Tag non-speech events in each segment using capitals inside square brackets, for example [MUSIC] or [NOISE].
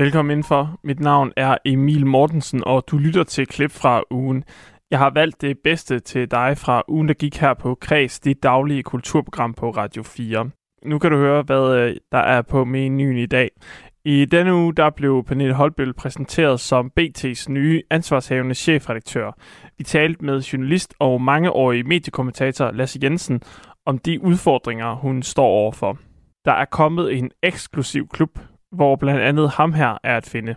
Velkommen indenfor. Mit navn er Emil Mortensen, og du lytter til klip fra ugen. Jeg har valgt det bedste til dig fra ugen, der gik her på Kreds, dit daglige kulturprogram på Radio 4. Nu kan du høre, hvad øh, der er på menuen i dag. I denne uge der blev Pernille Holbøl præsenteret som BT's nye ansvarshavende chefredaktør. Vi talte med journalist og mangeårig mediekommentator Lasse Jensen om de udfordringer, hun står overfor. Der er kommet en eksklusiv klub, hvor blandt andet ham her er at finde.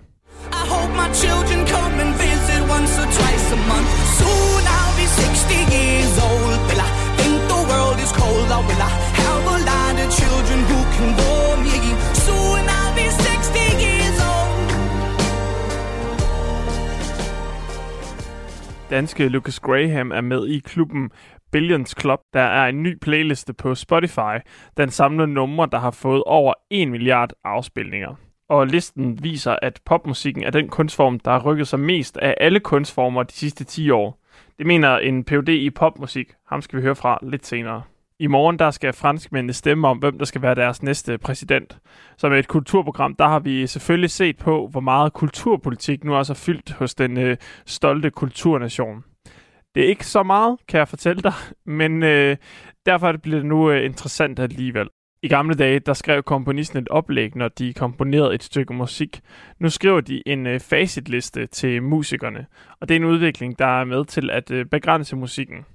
I hope my children come and visit once or twice a month. Soon I'll be 60 years old. Will I think the world is cold or will I have a lot of children who can bore me? Soon I'll be 60 years old. Danske Lucas Graham er med i klubben Billions Club, der er en ny playliste på Spotify, den samler numre, der har fået over 1 milliard afspilninger. Og listen viser, at popmusikken er den kunstform, der har rykket sig mest af alle kunstformer de sidste 10 år. Det mener en Ph.D. i popmusik. Ham skal vi høre fra lidt senere. I morgen der skal franskmændene stemme om, hvem der skal være deres næste præsident. Som et kulturprogram, der har vi selvfølgelig set på, hvor meget kulturpolitik nu også er fyldt hos den øh, stolte kulturnation. Det er ikke så meget, kan jeg fortælle dig, [LAUGHS] men øh, derfor bliver det nu øh, interessant alligevel. I gamle dage, der skrev komponisten et oplæg, når de komponerede et stykke musik. Nu skriver de en øh, facitliste til musikerne, og det er en udvikling, der er med til at øh, begrænse musikken.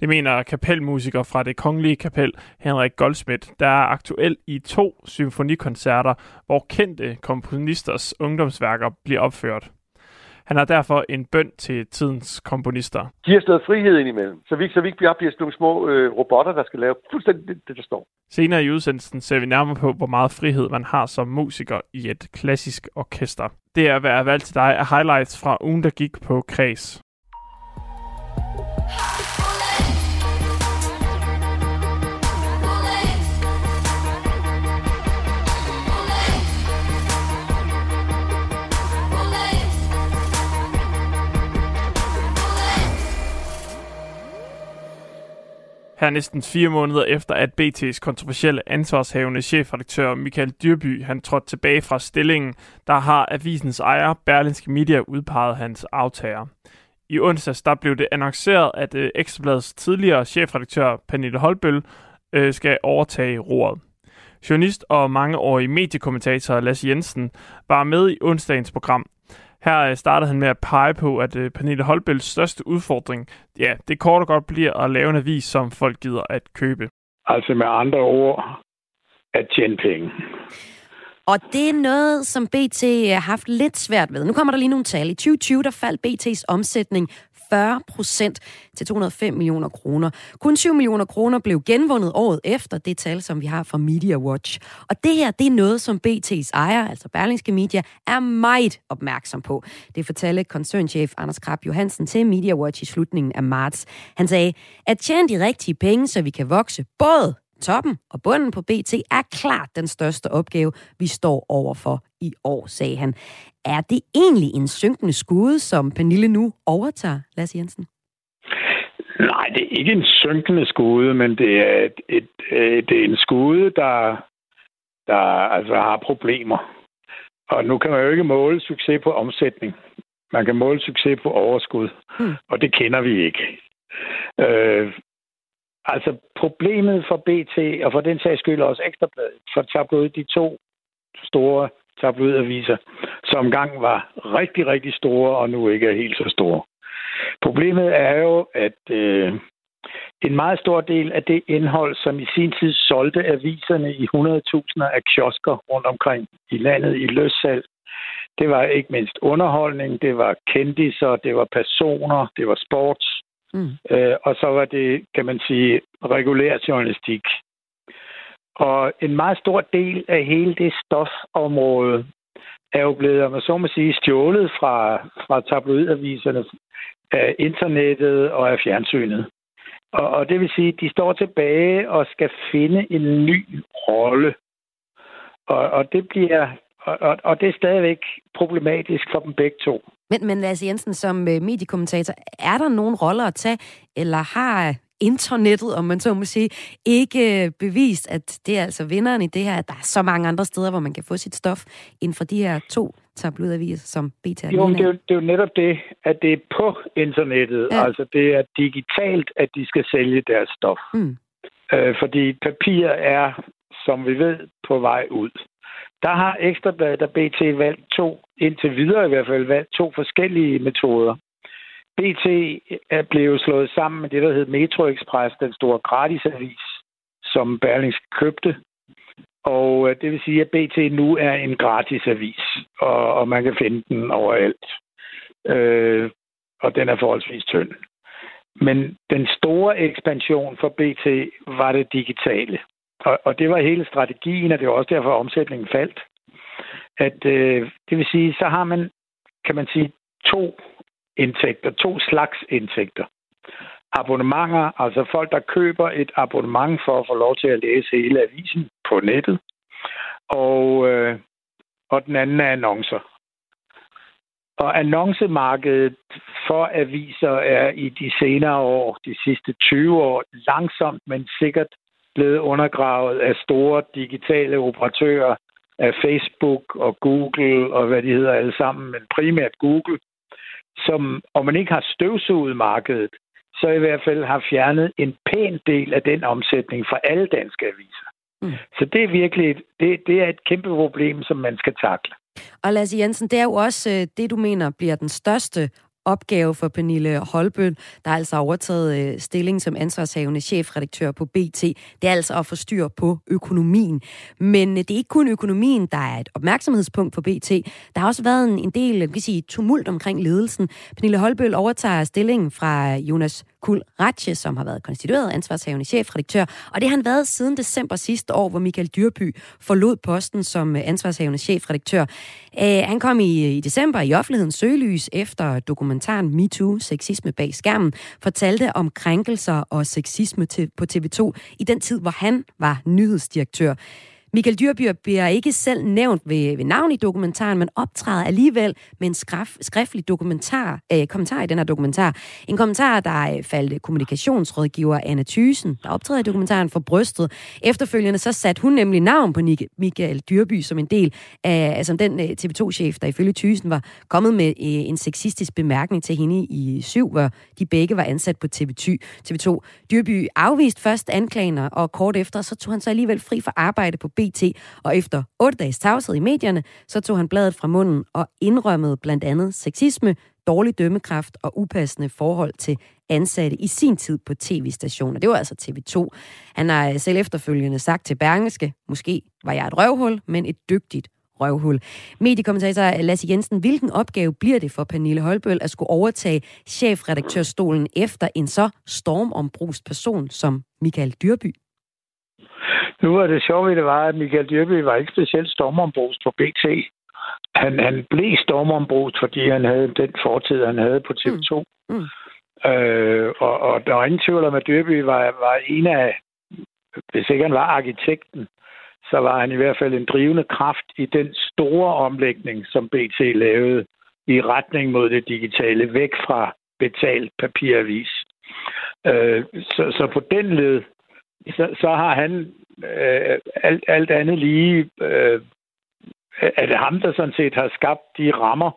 Det mener kapelmusiker fra det kongelige kapel, Henrik Goldsmith, der er aktuel i to symfonikoncerter, hvor kendte komponisters ungdomsværker bliver opført. Han har derfor en bøn til tidens komponister. De har stået frihed indimellem, så vi, så vi ikke bliver, bliver sådan nogle små øh, robotter, der skal lave fuldstændig det, det, der står. Senere i udsendelsen ser vi nærmere på, hvor meget frihed man har som musiker i et klassisk orkester. Det er, hvad jeg valgt til dig af highlights fra ugen, der gik på Kreds. Her næsten fire måneder efter, at BT's kontroversielle ansvarshavende chefredaktør Michael Dyrby han trådte tilbage fra stillingen, der har avisens ejer Berlinske Media udpeget hans aftager. I onsdags der blev det annonceret, at øh, Ekstrabladets tidligere chefredaktør Pernille Holbøl øh, skal overtage roret. Journalist og mangeårig mediekommentator Lasse Jensen var med i onsdagens program, her øh, startede han med at pege på, at øh, Pernille Holbæls største udfordring, ja, det kort og godt bliver at lave en avis, som folk gider at købe. Altså med andre ord, at tjene penge. Og det er noget, som BT har haft lidt svært ved. Nu kommer der lige nogle tal. I 2020 der faldt BT's omsætning 40 procent til 205 millioner kroner. Kun 7 millioner kroner blev genvundet året efter det tal, som vi har fra Media Watch. Og det her, det er noget, som BT's ejer, altså Berlingske Media, er meget opmærksom på. Det fortalte koncernchef Anders Krab Johansen til Media Watch i slutningen af marts. Han sagde, at tjene de rigtige penge, så vi kan vokse både Toppen og bunden på BT er klart den største opgave, vi står overfor i år, sagde han. Er det egentlig en synkende skude, som Pernille nu overtager, Lasse Jensen? Nej, det er ikke en synkende skude, men det er, et, et, et, det er en skude, der, der altså har problemer. Og nu kan man jo ikke måle succes på omsætning. Man kan måle succes på overskud, hmm. og det kender vi ikke. Øh, Altså problemet for BT, og for den sags skyld også Ekstrabladet, for tabloid, de to store tabloidaviser, som gang var rigtig, rigtig store, og nu ikke er helt så store. Problemet er jo, at øh, en meget stor del af det indhold, som i sin tid solgte aviserne i 100.000 af kiosker rundt omkring i landet i løssalg, det var ikke mindst underholdning, det var kendiser, det var personer, det var sports, Mm. Øh, og så var det, kan man sige, regulær journalistik. Og en meget stor del af hele det stofområde er jo blevet, om man så må sige, stjålet fra, fra tabloidaviserne, af internettet og af fjernsynet. Og, og det vil sige, at de står tilbage og skal finde en ny rolle. Og, og det bliver og, og det er stadigvæk problematisk for dem begge to. Men, men Lasse Jensen, som øh, mediekommentator, er der nogen roller at tage, eller har internettet, om man så må sige, ikke uh, bevist, at det er altså vinderen i det her, at der er så mange andre steder, hvor man kan få sit stof inden for de her to tabloidavis, som BT Jo, men det er, jo, det er jo netop det, at det er på internettet. Ja. Altså, det er digitalt, at de skal sælge deres stof. Mm. Øh, fordi papir er, som vi ved, på vej ud. Der har Ekstrabladet og BT valgt to, indtil videre i hvert fald, valgt to forskellige metoder. BT blev slået sammen med det, der hed Metro Express, den store gratisavis, som Berlingske købte. Og øh, det vil sige, at BT nu er en gratisavis, og, og man kan finde den overalt. Øh, og den er forholdsvis tynd. Men den store ekspansion for BT var det digitale. Og, og det var hele strategien, og det var også derfor, at omsætningen faldt. At, øh, det vil sige, så har man, kan man sige, to indtægter, to slags indtægter. Abonnementer, altså folk, der køber et abonnement for at få lov til at læse hele avisen på nettet. Og, øh, og den anden er annoncer. Og annoncemarkedet for aviser er i de senere år, de sidste 20 år, langsomt, men sikkert blevet undergravet af store digitale operatører, af Facebook og Google og hvad de hedder alle sammen, men primært Google, som, om man ikke har støvsuget markedet, så i hvert fald har fjernet en pæn del af den omsætning fra alle danske aviser. Mm. Så det er virkelig det, det er et kæmpe problem, som man skal takle. Og Lasse Jensen, det er jo også øh, det, du mener bliver den største opgave for Pernille Holbøl, der er altså overtaget øh, stilling som ansvarshavende chefredaktør på BT. Det er altså at få styr på økonomien. Men øh, det er ikke kun økonomien, der er et opmærksomhedspunkt for BT. Der har også været en, en del øh, kan sige, tumult omkring ledelsen. Pernille Holbøl overtager stillingen fra Jonas Kul Ratje, som har været konstitueret ansvarshavende chefredaktør, og det har han været siden december sidste år, hvor Michael Dyrby forlod posten som øh, ansvarshavende chefredaktør. Øh, han kom i, øh, i december i offentlighedens søgelys efter dokumentaren MeToo, sexisme bag skærmen, fortalte om krænkelser og sexisme til, på TV2 i den tid, hvor han var nyhedsdirektør. Michael Dyrby bliver ikke selv nævnt ved, ved navn i dokumentaren, men optræder alligevel med en skrif, skriftlig dokumentar, øh, kommentar i den her dokumentar. En kommentar, der øh, faldt kommunikationsrådgiver Anna Thysen, der optræder i dokumentaren for brystet. Efterfølgende så satte hun nemlig navn på Michael Dyrby som en del af altså den øh, TV2-chef, der ifølge Thysen var kommet med øh, en sexistisk bemærkning til hende i syv, hvor de begge var ansat på TV2. TV2. Dyrby afviste først anklagerne, og kort efter så tog han så alligevel fri for arbejde på BT, og efter otte dages tavshed i medierne, så tog han bladet fra munden og indrømmede blandt andet sexisme, dårlig dømmekraft og upassende forhold til ansatte i sin tid på tv-stationer. Det var altså TV2. Han har øh, selv efterfølgende sagt til Bergenske, måske var jeg et røvhul, men et dygtigt røvhul. Mediekommentator Lasse Jensen, hvilken opgave bliver det for Pernille Holbøl at skulle overtage chefredaktørstolen efter en så stormombrust person som Michael Dyrby? Nu var det sjovt, det var, at Michael Dyrby var ikke specielt stormombrust på BT. Han, han blev stormombrust, fordi han havde den fortid, han havde på TV2. Mm. Mm. Øh, og, og der var ingen tvivl om, at Dyrby var, var en af, hvis ikke han var arkitekten, så var han i hvert fald en drivende kraft i den store omlægning, som BT lavede i retning mod det digitale, væk fra betalt papiravis. Øh, så, så på den led, så, så har han øh, alt, alt andet lige, øh, er det ham, der sådan set har skabt de rammer,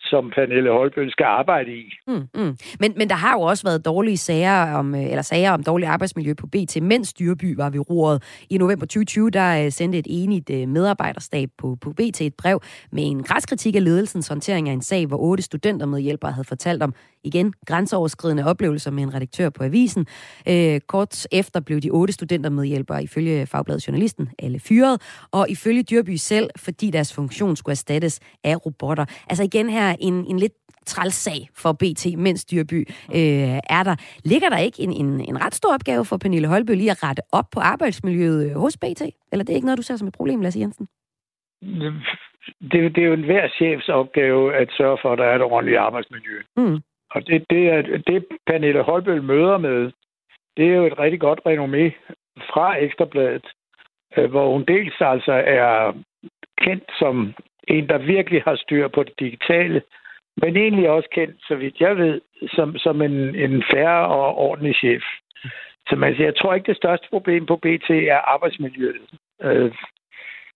som Pernille Holbøl skal arbejde i. Mm, mm. Men, men der har jo også været dårlige sager om, øh, eller sager om dårligt arbejdsmiljø på BT, mens Dyreby var ved roret. I november 2020, der øh, sendte et enigt øh, medarbejderstab på, på BT et brev med en græskritik af ledelsens håndtering af en sag, hvor otte studentermedhjælpere havde fortalt om, igen, grænseoverskridende oplevelser med en redaktør på avisen. Øh, kort efter blev de otte studentermedhjælpere ifølge Fagbladet Journalisten alle fyret, og ifølge Dyrby selv, fordi deres funktion skulle erstattes af robotter. Altså igen her en, en lidt træls sag for BT, mens Dyrby øh, er der. Ligger der ikke en, en, en ret stor opgave for Pernille Holbø lige at rette op på arbejdsmiljøet øh, hos BT? Eller det er ikke noget, du ser som et problem, Lasse Jensen? Det, det er jo en hver chefs opgave at sørge for, at der er et ordentligt arbejdsmiljø. Mm. Og det, det, er, det Pernille Holbøl møder med, det er jo et rigtig godt renommé fra Ekstrabladet, øh, hvor hun dels altså er kendt som en, der virkelig har styr på det digitale, men egentlig også kendt, så vidt jeg ved, som, som en, en færre og ordentlig chef. Så man siger, jeg tror ikke, det største problem på BT er arbejdsmiljøet. Øh,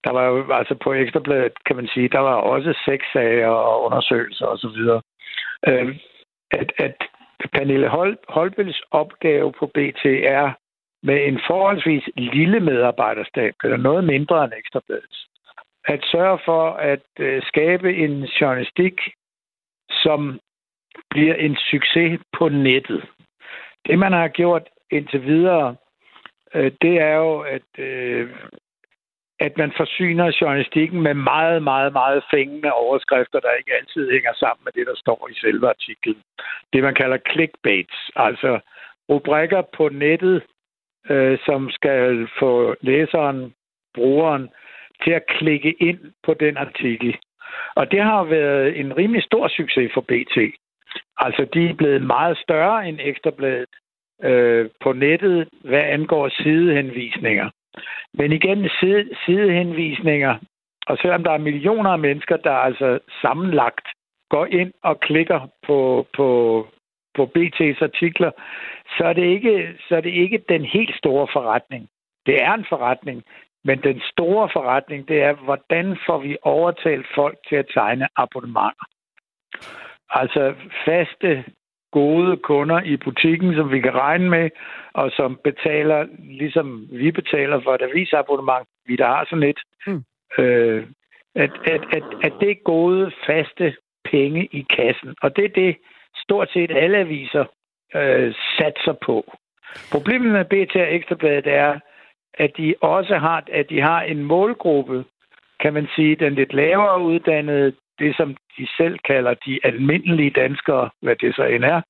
Der var jo, altså på Ekstrabladet, kan man sige, der var også seks sager og undersøgelser osv. Øh, at, at Pernille Hol, Holbels opgave på BT er med en forholdsvis lille medarbejderstab, eller noget mindre end Ekstrabladets, at sørge for at øh, skabe en journalistik, som bliver en succes på nettet. Det, man har gjort indtil videre, øh, det er jo, at, øh, at man forsyner journalistikken med meget, meget, meget fængende overskrifter, der ikke altid hænger sammen med det, der står i selve artiklen. Det, man kalder clickbaits, altså rubrikker på nettet, øh, som skal få læseren, brugeren, til at klikke ind på den artikel. Og det har været en rimelig stor succes for BT. Altså, de er blevet meget større end Ekstrabladet øh, på nettet, hvad angår sidehenvisninger. Men igen, side, sidehenvisninger, og selvom der er millioner af mennesker, der altså sammenlagt går ind og klikker på, på, på BT's artikler, så er, det ikke, så er det ikke den helt store forretning. Det er en forretning, men den store forretning, det er, hvordan får vi overtalt folk til at tegne abonnementer? Altså faste, gode kunder i butikken, som vi kan regne med, og som betaler, ligesom vi betaler for et avisabonnement, vi der har sådan et, mm. øh, at, at, at, at det er gode, faste penge i kassen. Og det er det, stort set alle aviser øh, satser på. Problemet med BT og Ekstrabladet er, at de også har, at de har en målgruppe, kan man sige, den lidt lavere uddannede, det som de selv kalder de almindelige danskere, hvad det så end er.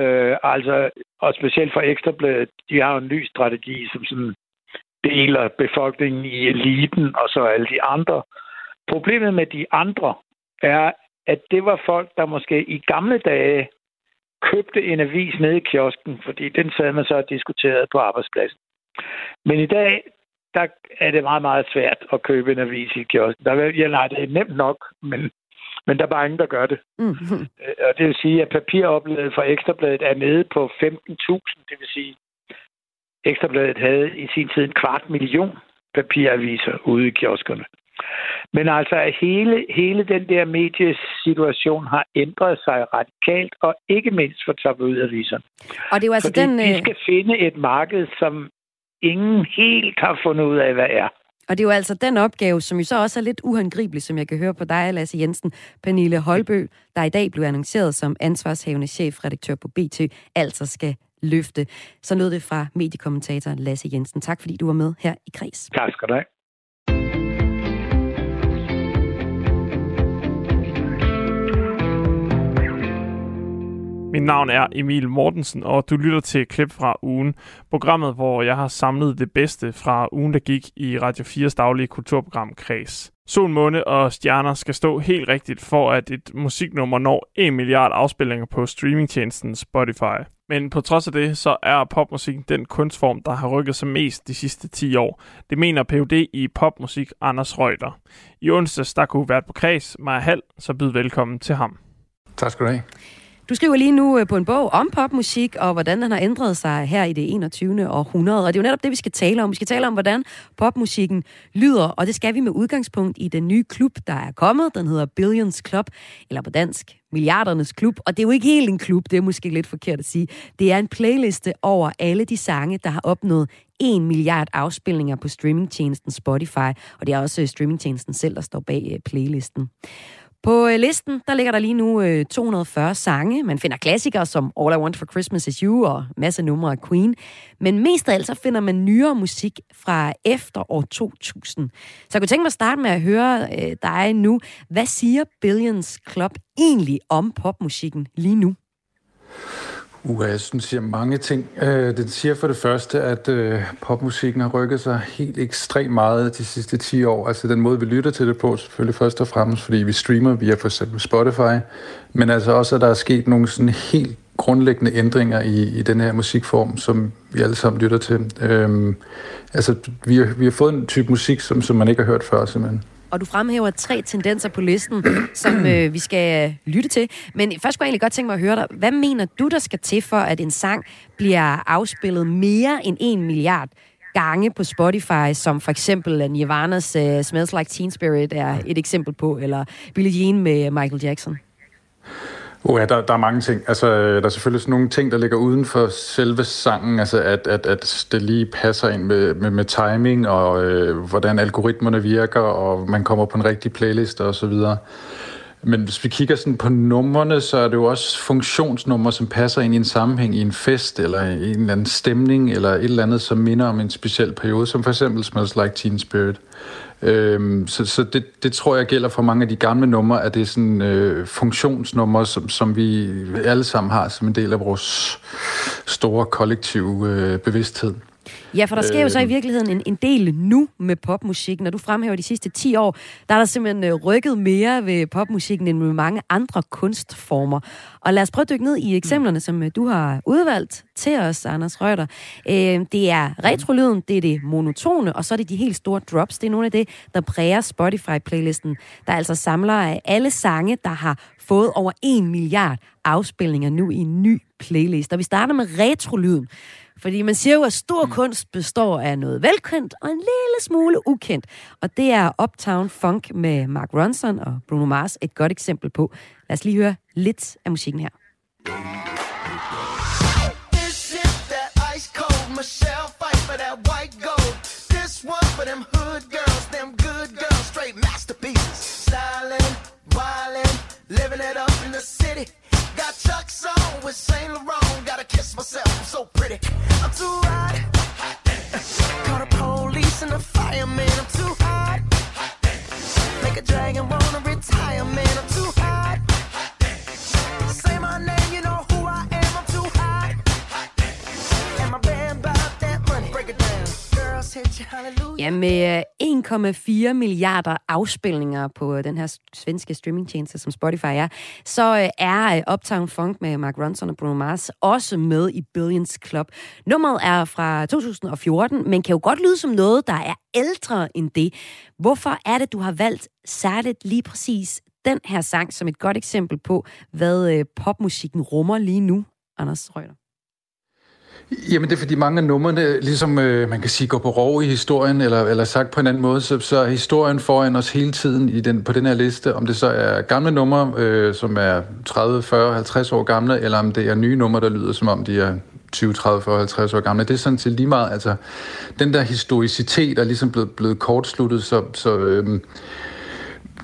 Øh, altså, og specielt for Ekstrabladet, de har en ny strategi, som sådan deler befolkningen i eliten og så alle de andre. Problemet med de andre er, at det var folk, der måske i gamle dage købte en avis nede i kiosken, fordi den sad man så og diskuterede på arbejdspladsen. Men i dag, der er det meget, meget svært at købe en avis i kiosken. Der, ja, nej, det er nemt nok, men, men der er bare ingen, der gør det. Mm-hmm. Og det vil sige, at papiroplaget fra Ekstrabladet er nede på 15.000. Det vil sige, Ekstrabladet havde i sin tid en kvart million papiraviser ude i kioskerne. Men altså, at hele, hele den der mediesituation har ændret sig radikalt, og ikke mindst for tabloidaviserne. Og det er jo altså Fordi den... de øh, skal finde et marked, som ingen helt har fundet ud af, hvad er. Og det er jo altså den opgave, som jo så også er lidt uhåndgribelig, som jeg kan høre på dig, Lasse Jensen, Pernille Holbø, der i dag blev annonceret som ansvarshavende chefredaktør på BT, altså skal løfte. Så lød det fra mediekommentator Lasse Jensen. Tak fordi du var med her i Kreds. Tak skal du have. Mit navn er Emil Mortensen, og du lytter til et klip fra ugen. Programmet, hvor jeg har samlet det bedste fra ugen, der gik i Radio 4's daglige kulturprogram Kreds. Sol, måne og stjerner skal stå helt rigtigt for, at et musiknummer når 1 milliard afspillinger på streamingtjenesten Spotify. Men på trods af det, så er popmusikken den kunstform, der har rykket sig mest de sidste 10 år. Det mener Ph.D. i popmusik Anders Røgter. I onsdags, der kunne være på kreds, Maja Hall, så byd velkommen til ham. Tak skal du have. Du skriver lige nu øh, på en bog om popmusik, og hvordan den har ændret sig her i det 21. århundrede. Og det er jo netop det, vi skal tale om. Vi skal tale om, hvordan popmusikken lyder, og det skal vi med udgangspunkt i den nye klub, der er kommet. Den hedder Billions Club, eller på dansk Milliardernes Klub. Og det er jo ikke helt en klub, det er måske lidt forkert at sige. Det er en playliste over alle de sange, der har opnået 1 milliard afspilninger på streamingtjenesten Spotify. Og det er også streamingtjenesten selv, der står bag øh, playlisten. På øh, listen, der ligger der lige nu øh, 240 sange. Man finder klassikere som All I Want for Christmas Is You og masse numre af Queen. Men mest af alt så finder man nyere musik fra efter år 2000. Så jeg kunne tænke mig at starte med at høre øh, dig nu. Hvad siger Billions Club egentlig om popmusikken lige nu? Uh, jeg synes, siger mange ting. Øh, den det siger for det første, at øh, popmusikken har rykket sig helt ekstremt meget de sidste 10 år. Altså den måde, vi lytter til det på, selvfølgelig først og fremmest, fordi vi streamer via for eksempel Spotify, men altså også, at der er sket nogle sådan helt grundlæggende ændringer i, i den her musikform, som vi alle sammen lytter til. Øhm, altså, vi har, vi har fået en type musik, som, som man ikke har hørt før, simpelthen og du fremhæver tre tendenser på listen, som øh, [CLEARS THROAT] vi skal lytte til. Men først skulle jeg egentlig godt tænke mig at høre dig. Hvad mener du, der skal til for, at en sang bliver afspillet mere end en milliard gange på Spotify, som for eksempel Nirvana's uh, Smells Like Teen Spirit er et eksempel på, eller Billie Jean med Michael Jackson? Oh ja, der, der er mange ting. Altså, øh, der er selvfølgelig sådan nogle ting, der ligger uden for selve sangen, altså at, at, at det lige passer ind med, med, med timing, og øh, hvordan algoritmerne virker, og man kommer på en rigtig playlist og så videre. Men hvis vi kigger sådan på numrene, så er det jo også funktionsnumre, som passer ind i en sammenhæng i en fest, eller i en eller anden stemning, eller et eller andet, som minder om en speciel periode, som for eksempel Smells Like Teen Spirit. Øhm, så så det, det tror jeg gælder for mange af de gamle numre, at det er sådan øh, funktionsnumre, som, som vi alle sammen har som en del af vores store kollektive øh, bevidsthed. Ja, for der sker jo så i øhm. virkeligheden en, en del nu med popmusikken. Når du fremhæver de sidste 10 år, der er der simpelthen øh, rykket mere ved popmusikken end med mange andre kunstformer. Og lad os prøve at dykke ned i eksemplerne, som øh, du har udvalgt til os, Anders Røtter. Øh, det er retrolyden, det er det monotone, og så er det de helt store drops. Det er nogle af det, der præger Spotify-playlisten, der altså samler af alle sange, der har fået over 1 milliard afspilninger nu i en ny playlist. Og vi starter med retrolyden. Fordi man siger jo, at stor mm. kunst består af noget velkendt og en lille smule ukendt. Og det er Uptown Funk med Mark Ronson og Bruno Mars et godt eksempel på. Lad os lige høre lidt af musikken her. This is that ice cold Michelle fight for that white gold. This one for them hood girls, them good girls, straight masterpieces. Styling, wildin', living it up in the city. Got Chuck's on with Saint Laurent. Kiss myself, I'm so pretty. I'm too hot. Call the police and the fireman. I'm too hot. Make a dragon wanna retire, man. Ja, med øh, 1,4 milliarder afspilninger på øh, den her svenske streamingtjeneste, som Spotify er, så øh, er Uptown Funk med Mark Ronson og Bruno Mars også med i Billions Club. Nummeret er fra 2014, men kan jo godt lyde som noget, der er ældre end det. Hvorfor er det, du har valgt særligt lige præcis den her sang som et godt eksempel på, hvad popmusikken rummer lige nu, Anders Røgter? Jamen det er fordi mange af numrene, ligesom øh, man kan sige, går på rov i historien, eller, eller sagt på en anden måde, så, så er historien foran os hele tiden i den, på den her liste, om det så er gamle numre, øh, som er 30, 40, 50 år gamle, eller om det er nye numre, der lyder som om de er 20, 30, 40, 50 år gamle. Det er sådan til lige meget, altså den der historicitet er ligesom blevet, blevet kortsluttet, så, så øh,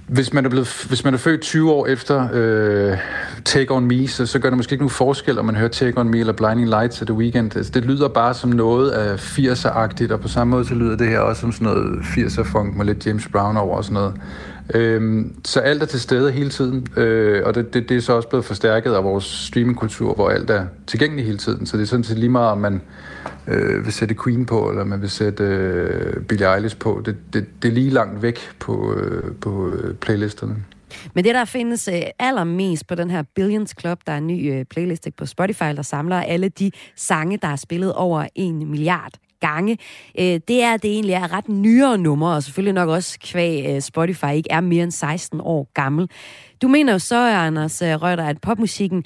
hvis man er, blevet, hvis man er født 20 år efter øh, Take On Me, så, så gør det måske ikke nogen forskel, om man hører Take On Me eller Blinding Lights af The Weeknd. Altså, det lyder bare som noget af 80'er-agtigt, og på samme måde så lyder det her også som sådan noget 80'er-funk med lidt James Brown over og sådan noget. Øhm, så alt er til stede hele tiden, øh, og det, det, det er så også blevet forstærket af vores streamingkultur, hvor alt er tilgængeligt hele tiden. Så det er sådan set lige meget, om man øh, vil sætte Queen på, eller man vil sætte øh, Billie Eilish på. Det, det, det er lige langt væk på, øh, på øh, playlisterne. Men det, der findes øh, allermest på den her Billions Club, der er en ny øh, playlist på Spotify, der samler alle de sange, der er spillet over en milliard gange, øh, det er, at det egentlig er ret nyere numre, og selvfølgelig nok også kvæg øh, Spotify ikke er mere end 16 år gammel. Du mener jo så, Anders øh, Røder, Røtter, at popmusikken,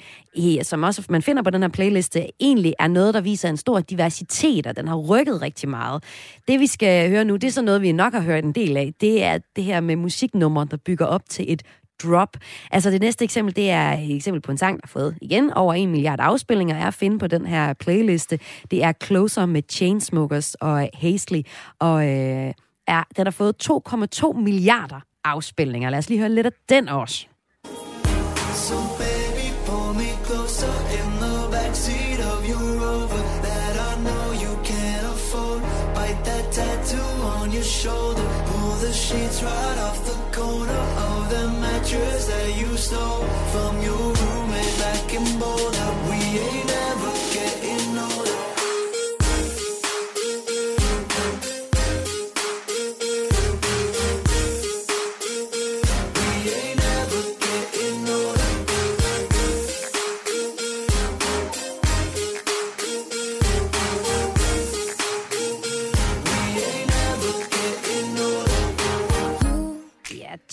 som også man finder på den her playliste, egentlig er noget, der viser en stor diversitet, og den har rykket rigtig meget. Det, vi skal høre nu, det er så noget, vi nok har hørt en del af. Det er det her med musiknumre, der bygger op til et drop. Altså det næste eksempel, det er et eksempel på en sang, der har fået igen over en milliard afspillinger, er at finde på den her playliste. Det er Closer med Chainsmokers og Hazley, og øh, er, den har fået 2,2 milliarder afspilninger. Lad os lige høre lidt af den også.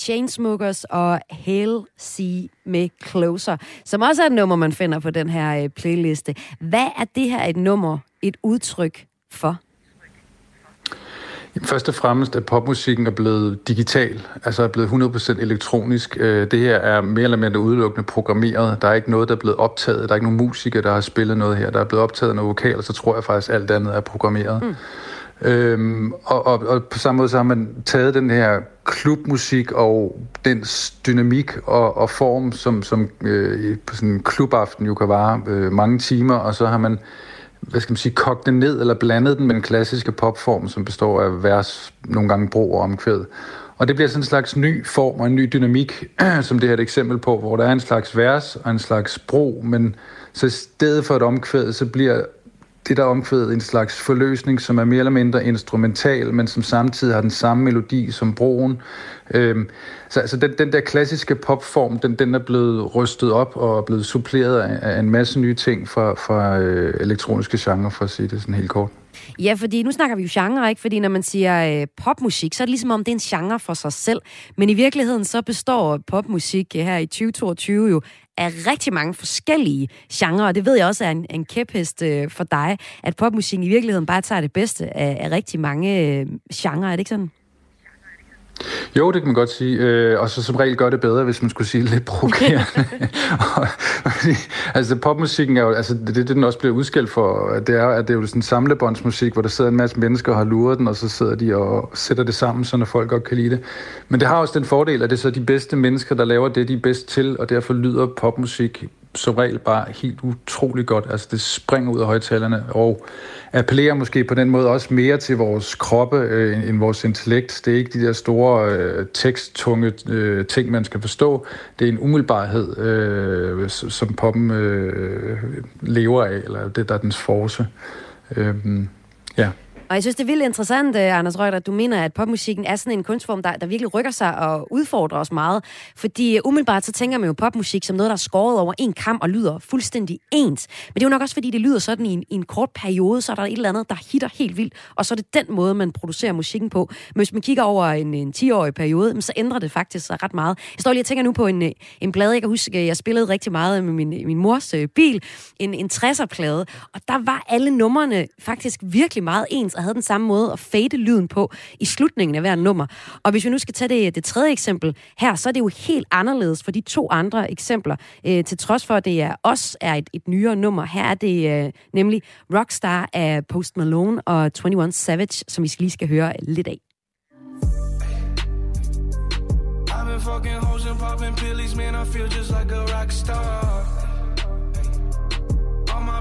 Chainsmokers og Hail C med Closer, som også er et nummer, man finder på den her øh, playliste. Hvad er det her et nummer, et udtryk for? Først og fremmest, at popmusikken er blevet digital, altså er blevet 100% elektronisk. Øh, det her er mere eller mindre udelukkende programmeret. Der er ikke noget, der er blevet optaget. Der er ikke nogen musikere, der har spillet noget her. Der er blevet optaget noget vokal, og så tror jeg faktisk, at alt andet er programmeret. Mm. Øhm, og, og, og på samme måde så har man taget den her klubmusik og den dynamik og, og form, som, som øh, på sådan en klubaften jo kan vare øh, mange timer, og så har man hvad skal man sige, kogt den ned eller blandet den med den klassiske popform, som består af vers, nogle gange bro og omkvæd. Og det bliver sådan en slags ny form og en ny dynamik, [CLEARS THROAT] som det her er et eksempel på, hvor der er en slags vers og en slags bro, men så i stedet for et omkvæd, så bliver det der omkvædet en slags forløsning, som er mere eller mindre instrumental, men som samtidig har den samme melodi som broen. Øhm, så altså den, den der klassiske popform, den, den er blevet rystet op og er blevet suppleret af, af en masse nye ting fra, fra øh, elektroniske genrer, for at sige det sådan helt kort. Ja, fordi nu snakker vi jo genre, ikke? Fordi når man siger øh, popmusik, så er det ligesom om, det er en genre for sig selv. Men i virkeligheden så består popmusik øh, her i 2022 jo af rigtig mange forskellige genrer, og det ved jeg også er en, en kæphest øh, for dig, at popmusik i virkeligheden bare tager det bedste af, af rigtig mange øh, genrer, er det ikke sådan? Jo, det kan man godt sige. Øh, og så som regel gør det bedre, hvis man skulle sige lidt provokerende. [LAUGHS] [LAUGHS] altså popmusikken er jo, altså det, det den også bliver udskilt for, det er, at det er jo sådan en samlebåndsmusik, hvor der sidder en masse mennesker og har luret den, og så sidder de og sætter det sammen, så når folk godt kan lide det. Men det har også den fordel, at det er så de bedste mennesker, der laver det, de er bedst til, og derfor lyder popmusik som regel bare helt utrolig godt. Altså det springer ud af højtalerne, og appellerer måske på den måde også mere til vores kroppe øh, end vores intellekt. Det er ikke de der store øh, teksttunge øh, ting, man skal forstå. Det er en umiddelbarhed, øh, som poppen øh, lever af, eller det der er dens force. Øh, ja. Og jeg synes, det er vildt interessant, øh, Anders Røgter, at du mener, at popmusikken er sådan en kunstform, der, der virkelig rykker sig og udfordrer os meget. Fordi øh, umiddelbart så tænker man jo popmusik som noget, der er skåret over en kamp og lyder fuldstændig ens. Men det er jo nok også, fordi det lyder sådan i en, i en kort periode, så er der et eller andet, der hitter helt vildt, og så er det den måde, man producerer musikken på. Men hvis man kigger over en, en 10-årig periode, så ændrer det faktisk sig ret meget. Jeg står lige og tænker nu på en, øh, en plade, jeg kan huske, jeg spillede rigtig meget med min, min mors bil, en, en 60'er-plade, og der var alle numrene faktisk virkelig meget ens, og havde den samme måde at fade lyden på i slutningen af hver nummer. Og hvis vi nu skal tage det, det tredje eksempel her, så er det jo helt anderledes for de to andre eksempler. Øh, til trods for, at det er også er et, et nyere nummer. Her er det øh, nemlig Rockstar af Post Malone og 21 Savage, som vi lige skal høre lidt af. fucking hoes and popping pillies, man, I feel just like a rock star.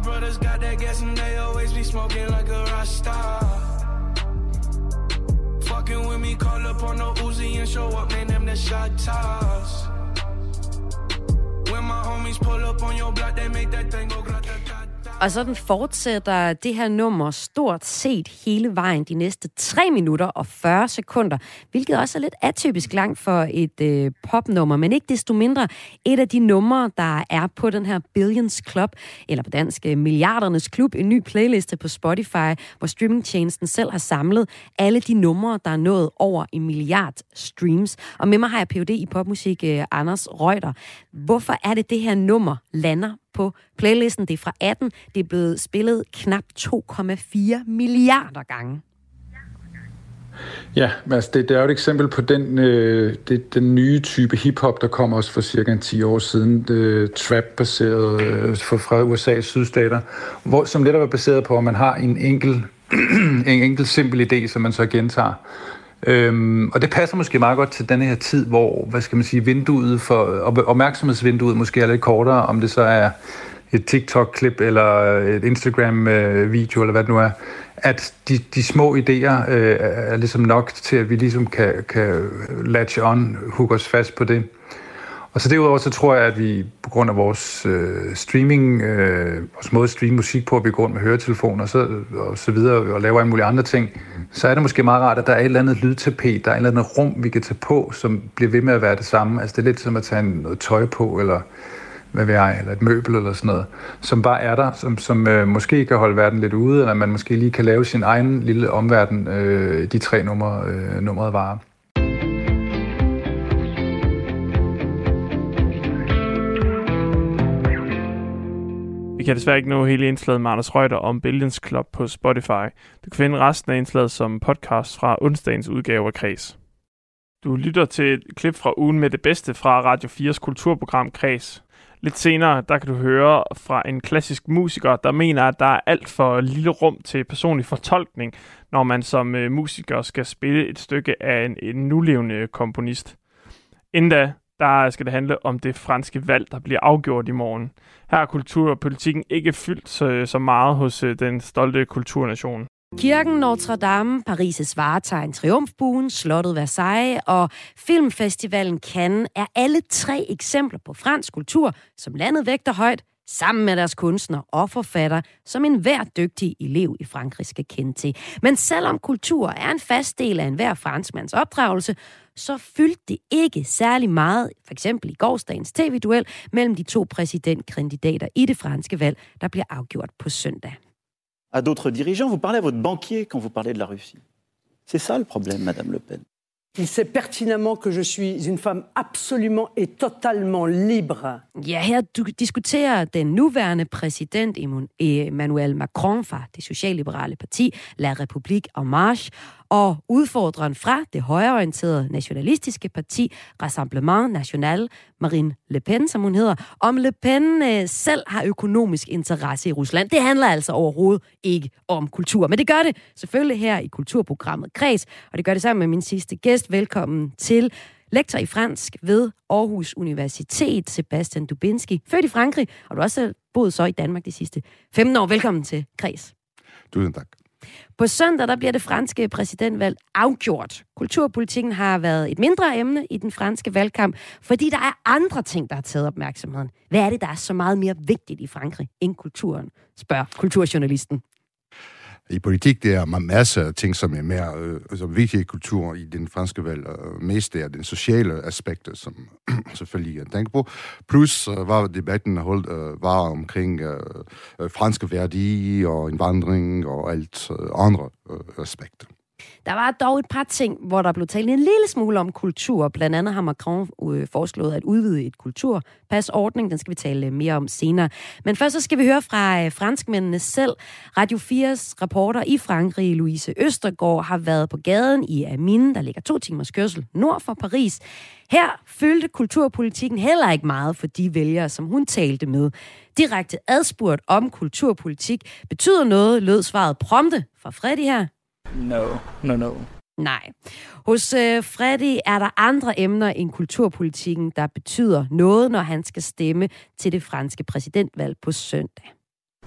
Brothers got that gas and they always be smoking like a rasta. Fucking with me, call up on the Uzi and show up, man, them the shot toss. When my homies pull up on your block, they make that thing go Og sådan fortsætter det her nummer stort set hele vejen de næste 3 minutter og 40 sekunder, hvilket også er lidt atypisk langt for et øh, popnummer, men ikke desto mindre et af de numre, der er på den her Billions Club, eller på dansk øh, Milliardernes Klub, en ny playliste på Spotify, hvor streamingtjenesten selv har samlet alle de numre, der er nået over en milliard streams. Og med mig har jeg Ph.D. i popmusik, øh, Anders Reuter. Hvorfor er det, det her nummer lander på playlisten. Det er fra 18. Det er blevet spillet knap 2,4 milliarder gange. Ja, altså det, det er jo et eksempel på den, øh, det, den nye type hiphop, der kom også for cirka 10 år siden, trap-baseret øh, fra USA's sydstater, hvor, som netop er baseret på, at man har en enkel, [CLEARS THROAT] en enkel simpel idé, som man så gentager. Øhm, og det passer måske meget godt til den her tid, hvor, hvad skal man sige, vinduet for, opmærksomhedsvinduet måske er lidt kortere, om det så er et TikTok-klip eller øh, et Instagram-video, eller hvad det nu er, at de, de små idéer øh, er ligesom nok til, at vi ligesom kan, kan latch on, hook os fast på det. Og så derudover så tror jeg, at vi på grund af vores øh, streaming, øh, vores måde at streame musik på, at vi går rundt med høretelefoner og så, og så videre og laver en mulige andre ting, så er det måske meget rart, at der er et eller andet lydtapet, der er et eller andet rum, vi kan tage på, som bliver ved med at være det samme. Altså det er lidt som at tage noget tøj på, eller hvad ved jeg, eller et møbel eller sådan noget, som bare er der, som, som øh, måske kan holde verden lidt ude, eller man måske lige kan lave sin egen lille omverden, øh, de tre numre, øh, nummeret varer. Kan desværre ikke nå hele indslaget med Anders Reuter om Billions Club på Spotify. Du kan finde resten af indslaget som podcast fra onsdagens udgave af Kreds. Du lytter til et klip fra ugen med det bedste fra Radio 4's kulturprogram Kreds. Lidt senere, der kan du høre fra en klassisk musiker, der mener, at der er alt for lille rum til personlig fortolkning, når man som øh, musiker skal spille et stykke af en, en nulevende komponist. Inden da, der skal det handle om det franske valg, der bliver afgjort i morgen. Her er kultur og politikken ikke fyldt så, så meget hos øh, den stolte kulturnation. Kirken Notre Dame, Paris' varetegn, Triumfbuen, Slottet Versailles og Filmfestivalen Cannes er alle tre eksempler på fransk kultur, som landet vægter højt, sammen med deres kunstner og forfatter, som enhver dygtig elev i Frankrig skal kende til. Men selvom kultur er en fast del af enhver franskmands opdragelse, så fyldte det ikke særlig meget, for eksempel i gårsdagens tv-duel mellem de to præsidentkandidater i det franske valg, der bliver afgjort på søndag. À d'autres dirigeants, vous parlez à votre banquier quand vous parlez de la Russie. C'est ça le problème, Madame Le Pen. Il sait pertinemment que je suis une femme absolument et totalement libre. Ja, her du diskuterer den nuværende præsident Emmanuel Macron fra det socialliberale parti La République en Marche og udfordreren fra det højreorienterede nationalistiske parti Rassemblement National, Marine Le Pen, som hun hedder, om Le Pen øh, selv har økonomisk interesse i Rusland. Det handler altså overhovedet ikke om kultur, men det gør det selvfølgelig her i kulturprogrammet Kreds, og det gør det sammen med min sidste gæst. Velkommen til lektor i fransk ved Aarhus Universitet, Sebastian Dubinski, født i Frankrig, og du har også boet så i Danmark de sidste 15 år. Velkommen til Kreds. Tusind tak. På søndag der bliver det franske præsidentvalg afgjort. Kulturpolitikken har været et mindre emne i den franske valgkamp, fordi der er andre ting, der har taget opmærksomheden. Hvad er det, der er så meget mere vigtigt i Frankrig end kulturen, spørger kulturjournalisten. I politik det er masser af ting, som er mere øh, som vigtige kultur i den franske valg. Øh, mest er den sociale aspekter, som [CLEARS THROAT] selvfølgelig jeg tænker på. Plus øh, var debatten holdt, øh, var omkring øh, øh, franske værdier og indvandring og alt øh, andre øh, aspekter. Der var dog et par ting, hvor der blev talt en lille smule om kultur. Blandt andet har Macron øh, foreslået at udvide et kulturpasordning. Den skal vi tale mere om senere. Men først så skal vi høre fra øh, franskmændene selv. Radio 4's reporter i Frankrig, Louise Østergaard, har været på gaden i Amine, der ligger to timers kørsel nord for Paris. Her følte kulturpolitikken heller ikke meget for de vælgere, som hun talte med. Direkte adspurgt om kulturpolitik betyder noget, lød svaret prompte fra Freddy her. No, no, no. Nej. Hos øh, Freddy er der andre emner end kulturpolitikken, der betyder noget, når han skal stemme til det franske præsidentvalg på søndag.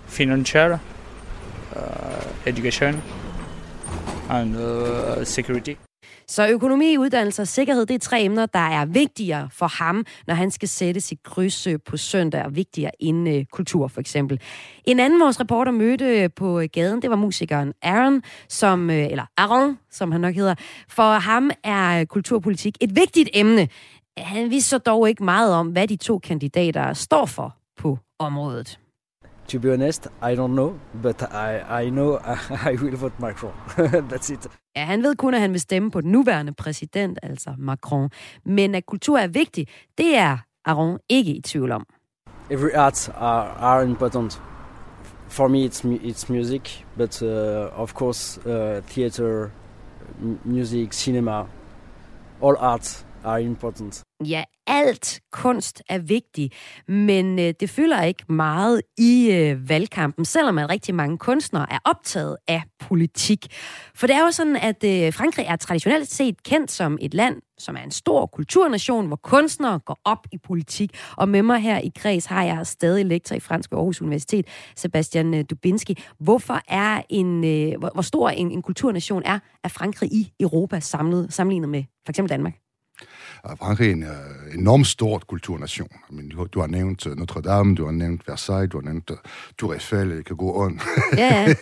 Financial, uh, education and uh, security. Så økonomi, uddannelse og sikkerhed, det er tre emner, der er vigtigere for ham, når han skal sætte sit kryds øh, på søndag, og vigtigere end øh, kultur for eksempel. En anden vores reporter mødte øh, på øh, gaden, det var musikeren Aaron, som, øh, eller Aaron, som han nok hedder. For ham er kulturpolitik et vigtigt emne. Han vidste så dog ikke meget om, hvad de to kandidater står for på området. To be honest, I don't know, but I, I know [LAUGHS] I will vote Macron. [LAUGHS] That's it. Ja, han ved kun, at han vil stemme på den nuværende præsident, altså Macron. Men at kultur er vigtig, det er Aron ikke i tvivl om. Every art are, are important. For me, it's, it's music, but uh, of course, uh, theater, music, cinema, all arts are important. Ja, alt kunst er vigtig, men øh, det fylder ikke meget i øh, valgkampen, selvom at rigtig mange kunstnere er optaget af politik. For det er jo sådan, at øh, Frankrig er traditionelt set kendt som et land, som er en stor kulturnation, hvor kunstnere går op i politik. Og med mig her i Kreds har jeg stadig lektor i Fransk ved Aarhus Universitet, Sebastian øh, Dubinski. Hvorfor er en, øh, hvor, hvor stor en, en kulturnation er, er Frankrig i Europa samlet, sammenlignet med for eksempel Danmark? Frankrig er en uh, enormt stort kulturnation. I mean, du, du har nævnt uh, Notre Dame, du har nævnt Versailles, du har nævnt uh, Tour Eiffel, jeg kan gå on. Ja,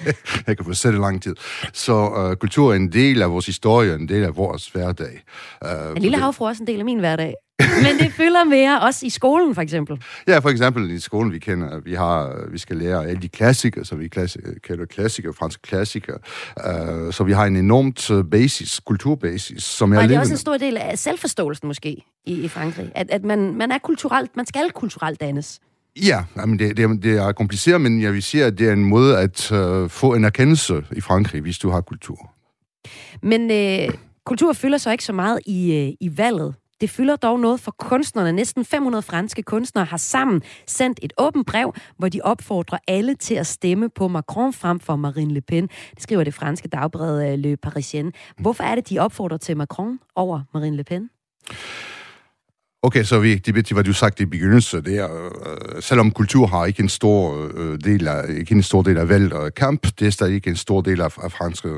jeg [LAUGHS] kan få sætte lang tid. Så uh, kultur er en del af vores historie, en del af vores hverdag. Uh, en lille havfru er også en del af min hverdag. Men det fylder mere, også i skolen for eksempel. Ja, for eksempel i skolen, vi kender, vi har, vi skal lære alle de klassikere, så vi kalder klassikere, franske klassikere. Uh, så vi har en enormt øh, basis, kulturbasis, som er Og det er også en stor del af selvforståelsen måske i, i Frankrig. At, at man, man er kulturelt, man skal kulturelt dannes. Ja, jamen det, det, det er kompliceret, men jeg vil sige, at det er en måde at uh, få en erkendelse i Frankrig, hvis du har kultur. Men øh, kultur fylder så ikke så meget i, øh, i valget. Det fylder dog noget for kunstnerne. Næsten 500 franske kunstnere har sammen sendt et åbent brev, hvor de opfordrer alle til at stemme på Macron frem for Marine Le Pen. Det skriver det franske dagblad øh, Le Parisien. Hvorfor er det, de opfordrer til Macron over Marine Le Pen? Okay, så vi det ved, hvad du sagt i begyndelsen. Det er, øh, selvom kultur har ikke en stor øh, del af, ikke en stor del af valg og kamp, det er stadig ikke en stor del af, af fransk øh,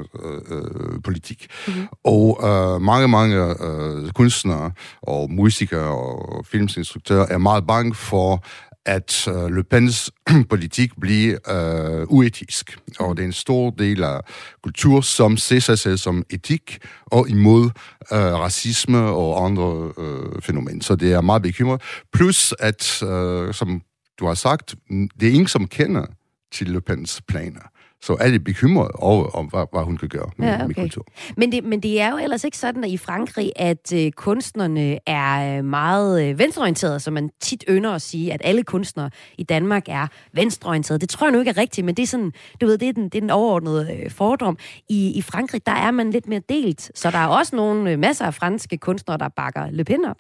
øh, politik. Mm-hmm. Og øh, mange, mange øh, kunstnere og musikere og filmsinstruktører er meget bange for, at uh, Le Pens [CLEARS THROAT] politik bliver uh, uetisk. Og det er en stor del af kultur, som ser sig selv som etik og imod uh, racisme og andre uh, fænomener. Så det er meget bekymret. Plus at, uh, som du har sagt, det er ingen, som kender til Le Pens planer. Så er det bekymret over, om hvad, hvad hun kan gøre med, ja, okay. med kultur. Men det, men det er jo ellers ikke sådan, at i Frankrig, at øh, kunstnerne er øh, meget øh, venstreorienterede, som man tit ynder at sige, at alle kunstnere i Danmark er venstreorienterede. Det tror jeg nu ikke er rigtigt, men det er sådan, du ved, det er den, det er den overordnede øh, fordom. I, I Frankrig, der er man lidt mere delt, så der er også nogle øh, masser af franske kunstnere, der bakker Le Pen op.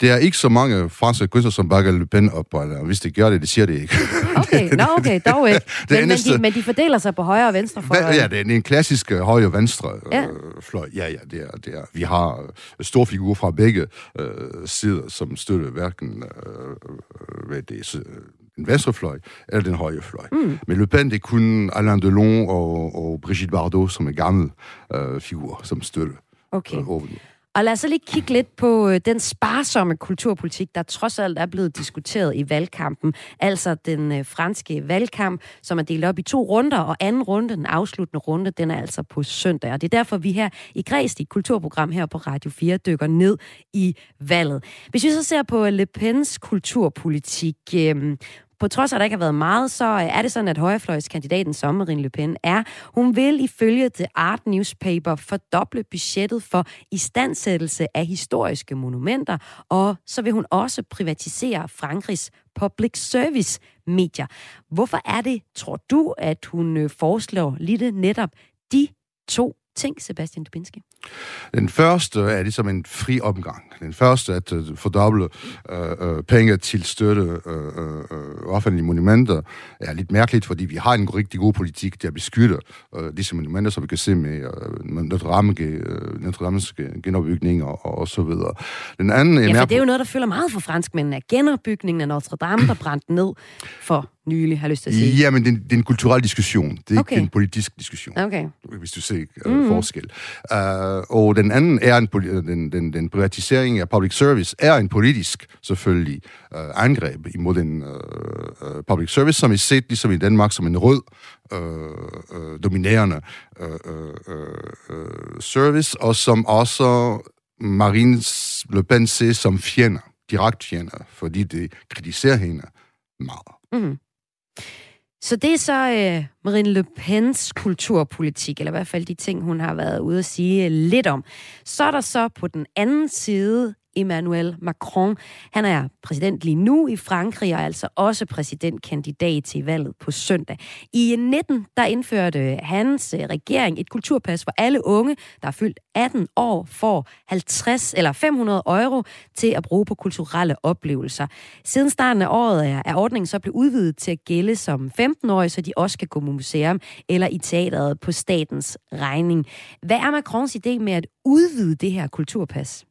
Det er ikke så mange franske kunstnere, som bakker Le Pen op, eller hvis de gør det, det siger [LAUGHS] det ikke. Okay, nå okay, dog ikke. men, eneste... men, de, men de fordeler sig på højre og venstre fløj. Ja, det er en klassisk uh, højre og venstre ja. øh, fløj. Ja, ja, det er, det er. Vi har store figurer fra begge uh, sider, som støtter hverken uh, hvad det den venstre fløj eller den højre fløj. Mm. Men Le Pen, det er kun Alain Delon og, og Brigitte Bardot, som er gamle uh, figurer, som støtter. Okay. Uh, og lad os så lige kigge lidt på øh, den sparsomme kulturpolitik, der trods alt er blevet diskuteret i valgkampen. Altså den øh, franske valgkamp, som er delt op i to runder, og anden runde, den afsluttende runde, den er altså på søndag. Og det er derfor, vi her i Græs, i kulturprogram her på Radio 4, dykker ned i valget. Hvis vi så ser på Le Pens kulturpolitik, øh, på trods af, at der ikke har været meget, så øh, er det sådan, at højrefløjskandidaten som Marine Le Pen er. Hun vil ifølge The Art Newspaper fordoble budgettet for istandsættelse af historiske monumenter, og så vil hun også privatisere Frankrigs public service medier. Hvorfor er det, tror du, at hun øh, foreslår lige netop de to ting, Sebastian Dubinski? Den første er ligesom en fri omgang. Den første er at uh, fordoble uh, uh, penge til støtte uh, uh, offentlige monumenter er lidt mærkeligt, fordi vi har en rigtig god politik der beskytter uh, disse monumenter, som vi kan se med uh, Notre, Dame, uh, Notre Dames genopbygning og, og, og så videre. Den anden er ja, for det er jo noget, der fylder meget for franskmændene. Genopbygningen af Notre Dame, der brændte ned for nylig, har lyst til at sige. Ja, men det, det er en kulturel diskussion. Det er okay. ikke en politisk diskussion. Okay. Hvis du ser uh, mm. forskel. Uh, og den anden er en, den, den, den privatisering af public service er en politisk, selvfølgelig, uh, angreb imod den uh, uh, public service, som er set ligesom i Danmark som en rød, uh, uh, dominerende uh, uh, uh, service, og som også Marine Le Pen ser som fjender, direkte fjender, fordi det kritiserer hende meget. Mm. Så det er så øh, Marine Le Pens kulturpolitik, eller i hvert fald de ting, hun har været ude at sige lidt om. Så er der så på den anden side Emmanuel Macron. Han er præsident lige nu i Frankrig, og altså også præsidentkandidat til valget på søndag. I 19 der indførte hans øh, regering et kulturpas for alle unge, der er fyldt 18 år, får 50 eller 500 euro til at bruge på kulturelle oplevelser. Siden starten af året er, er ordningen så blevet udvidet til at gælde som 15-årige, så de også kan gå på museum eller i teateret på statens regning. Hvad er Macrons idé med at udvide det her kulturpas?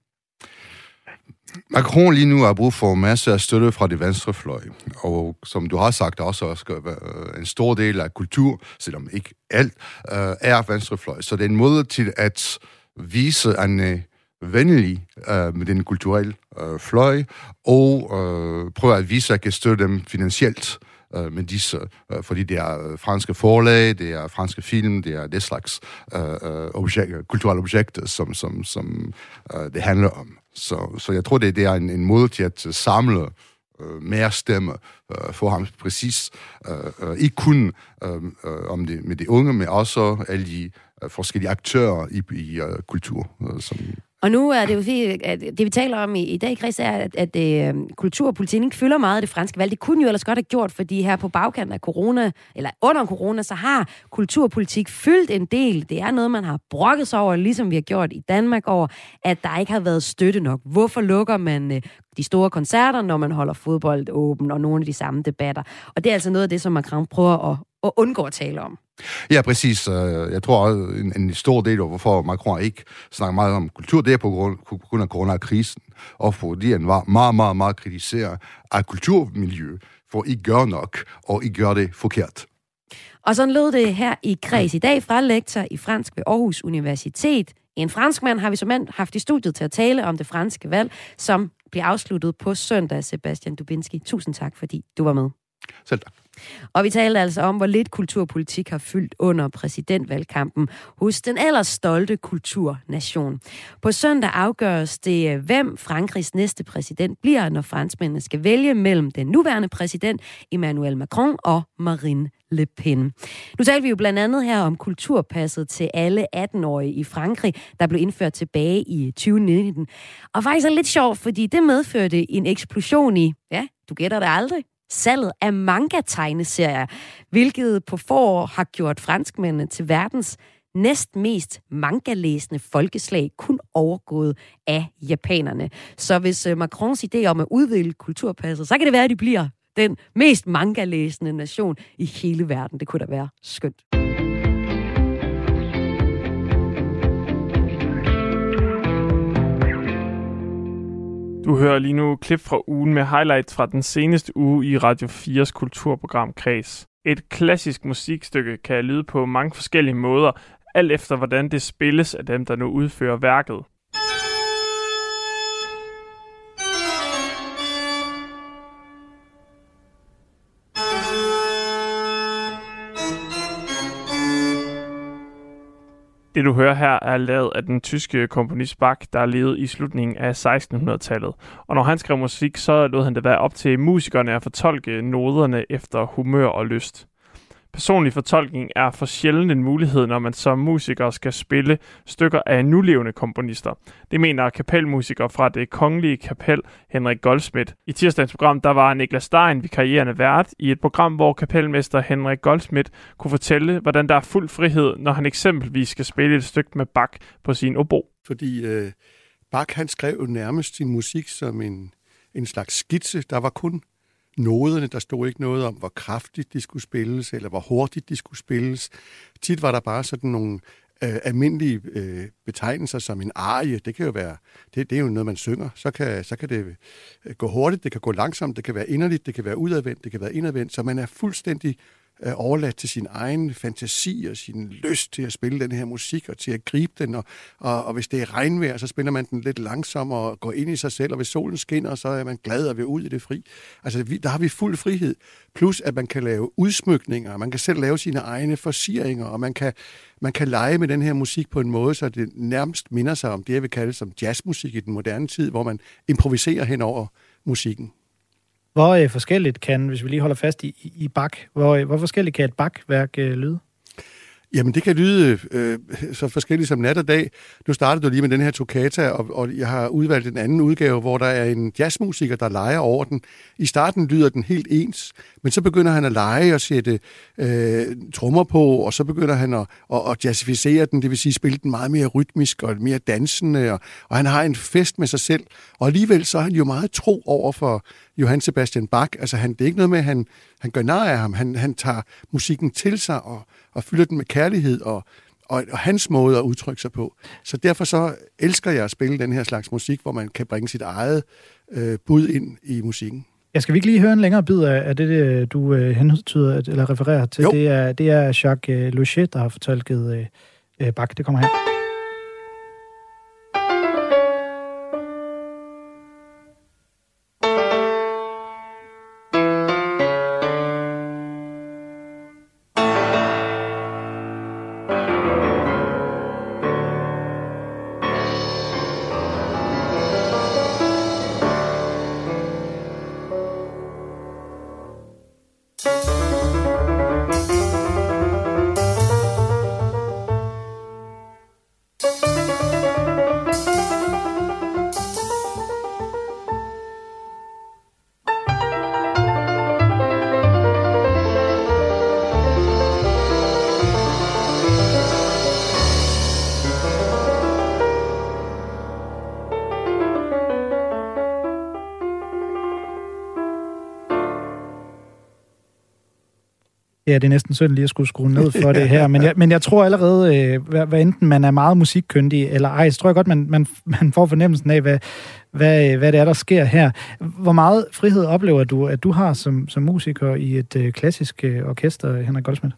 Macron lige nu har brug for masser af støtte fra det venstre fløj, og som du har sagt også, skal øh, en stor del af kultur, selvom ikke alt, uh, er venstrefløj. Så det er en måde til at vise en venlig øh, med den kulturelle øh, fløj, og øh, prøve at vise, at jeg kan støtte dem finansielt øh, med disse, øh, fordi det er øh, franske forlag, det er franske film, det er det slags øh, objek, kulturelle objekter, som, som, som øh, det handler om. Så, så jeg tror, det, det er en, en måde til at øh, samle øh, mere stemme øh, for ham præcis. Øh, øh, ikke kun øh, øh, om det med de unge, men også alle de øh, forskellige aktører i, i øh, kultur. Øh, som og nu er det jo fordi, at det vi taler om i, i dag, Chris, er, at, at øh, kultur og politik ikke fylder meget af det franske valg. Det kunne jo ellers godt have gjort, fordi her på bagkanten af corona, eller under corona, så har kulturpolitik fyldt en del. Det er noget, man har brokket sig over, ligesom vi har gjort i Danmark over, at der ikke har været støtte nok. Hvorfor lukker man øh, de store koncerter, når man holder fodbold åben, og nogle af de samme debatter? Og det er altså noget af det, som Macron prøver at, at undgå at tale om. Ja, præcis. Øh, jeg tror også, en, en stor del af, hvorfor Macron ikke snakker meget om kultur, det er på grund, på grund af coronakrisen, og fordi han var meget, meget, meget kritiseret af kulturmiljø, for I gør nok, og I gør det forkert. Og sådan lød det her i Kreds i dag fra lektor i fransk ved Aarhus Universitet. En franskmand har vi som mand haft i studiet til at tale om det franske valg, som bliver afsluttet på søndag, Sebastian Dubinski. Tusind tak, fordi du var med. Selv tak. Og vi talte altså om, hvor lidt kulturpolitik har fyldt under præsidentvalgkampen hos den ellers stolte kulturnation. På søndag afgøres det, øh, hvem Frankrigs næste præsident bliver, når franskmændene skal vælge mellem den nuværende præsident Emmanuel Macron og Marine Le Pen. Nu talte vi jo blandt andet her om kulturpasset til alle 18-årige i Frankrig, der blev indført tilbage i 2019. Og faktisk er det lidt sjovt, fordi det medførte en eksplosion i, ja, du gætter det aldrig, salget af manga-tegneserier, hvilket på forår har gjort franskmændene til verdens næst mest manga-læsende folkeslag, kun overgået af japanerne. Så hvis øh, Macrons idé om at udvide kulturpasset, så kan det være, at de bliver den mest manga-læsende nation i hele verden. Det kunne da være skønt. Du hører lige nu klip fra ugen med highlights fra den seneste uge i Radio 4's kulturprogram Kreds. Et klassisk musikstykke kan lyde på mange forskellige måder, alt efter hvordan det spilles af dem, der nu udfører værket. Det du hører her er lavet af den tyske komponist Bach, der levede i slutningen af 1600-tallet. Og når han skrev musik, så lod han det være op til musikerne at fortolke noderne efter humør og lyst. Personlig fortolkning er for sjældent en mulighed, når man som musiker skal spille stykker af nulevende komponister. Det mener kapelmusiker fra det kongelige kapel Henrik Goldsmith. I tirsdagens program der var Niklas Stein vikarierende vært i et program, hvor kapelmester Henrik Goldsmith kunne fortælle, hvordan der er fuld frihed, når han eksempelvis skal spille et stykke med Bach på sin obo. Fordi øh, Bach han skrev jo nærmest sin musik som en, en slags skitse. Der var kun noderne. Der stod ikke noget om, hvor kraftigt de skulle spilles, eller hvor hurtigt de skulle spilles. Tit var der bare sådan nogle øh, almindelige øh, betegnelser som en arie. Det kan jo være, det, det er jo noget, man synger. Så kan, så kan det øh, gå hurtigt, det kan gå langsomt, det kan være inderligt, det kan være udadvendt, det kan være indadvendt. Så man er fuldstændig øh, overladt til sin egen fantasi og sin lyst til at spille den her musik og til at gribe den. Og, og, og hvis det er regnvejr, så spiller man den lidt langsommere og går ind i sig selv, og hvis solen skinner, så er man glad og vil ud i det fri. Altså, vi, der har vi fuld frihed. Plus, at man kan lave udsmykninger, og man kan selv lave sine egne forsiringer, og man kan, man kan lege med den her musik på en måde, så det nærmest minder sig om det, jeg vil kalde som jazzmusik i den moderne tid, hvor man improviserer hen over musikken. Hvor øh, forskelligt kan, hvis vi lige holder fast i, i, bak, hvor, øh, hvor forskelligt kan et bakværk øh, lyde? Jamen, det kan lyde øh, så forskelligt som nat og dag. Nu startede du lige med den her toccata, og, og jeg har udvalgt en anden udgave, hvor der er en jazzmusiker, der leger over den. I starten lyder den helt ens, men så begynder han at lege og sætte øh, trommer på, og så begynder han at, at, at jazzificere den, det vil sige spille den meget mere rytmisk og mere dansende, og, og han har en fest med sig selv. Og alligevel så er han jo meget tro over for Johann Sebastian Bach. Altså, han, det er ikke noget med, at han, han gør nar af ham. Han, han tager musikken til sig og, og fylder den med kærlighed og, og, og hans måde at udtrykke sig på. Så derfor så elsker jeg at spille den her slags musik, hvor man kan bringe sit eget øh, bud ind i musikken. Jeg skal vi ikke lige høre en længere bid af, af det, det, du øh, hentyder eller refererer til? Jo. Det er, det er Jacques øh, Lochet, der har fortolket øh, øh, Bach. Det kommer her. Ja, det er næsten synd lige at skulle skrue ned for [LAUGHS] det her, men jeg, men jeg tror allerede, øh, hvad, hvad enten man er meget musikkyndig eller ej, så tror jeg godt, man, man, [LAUGHS] man får fornemmelsen af, hvad, hvad, hvad det er, der sker her. Hvor meget frihed oplever du, at du har som, som musiker i et øh, klassisk øh, orkester, Henrik Goldsmith?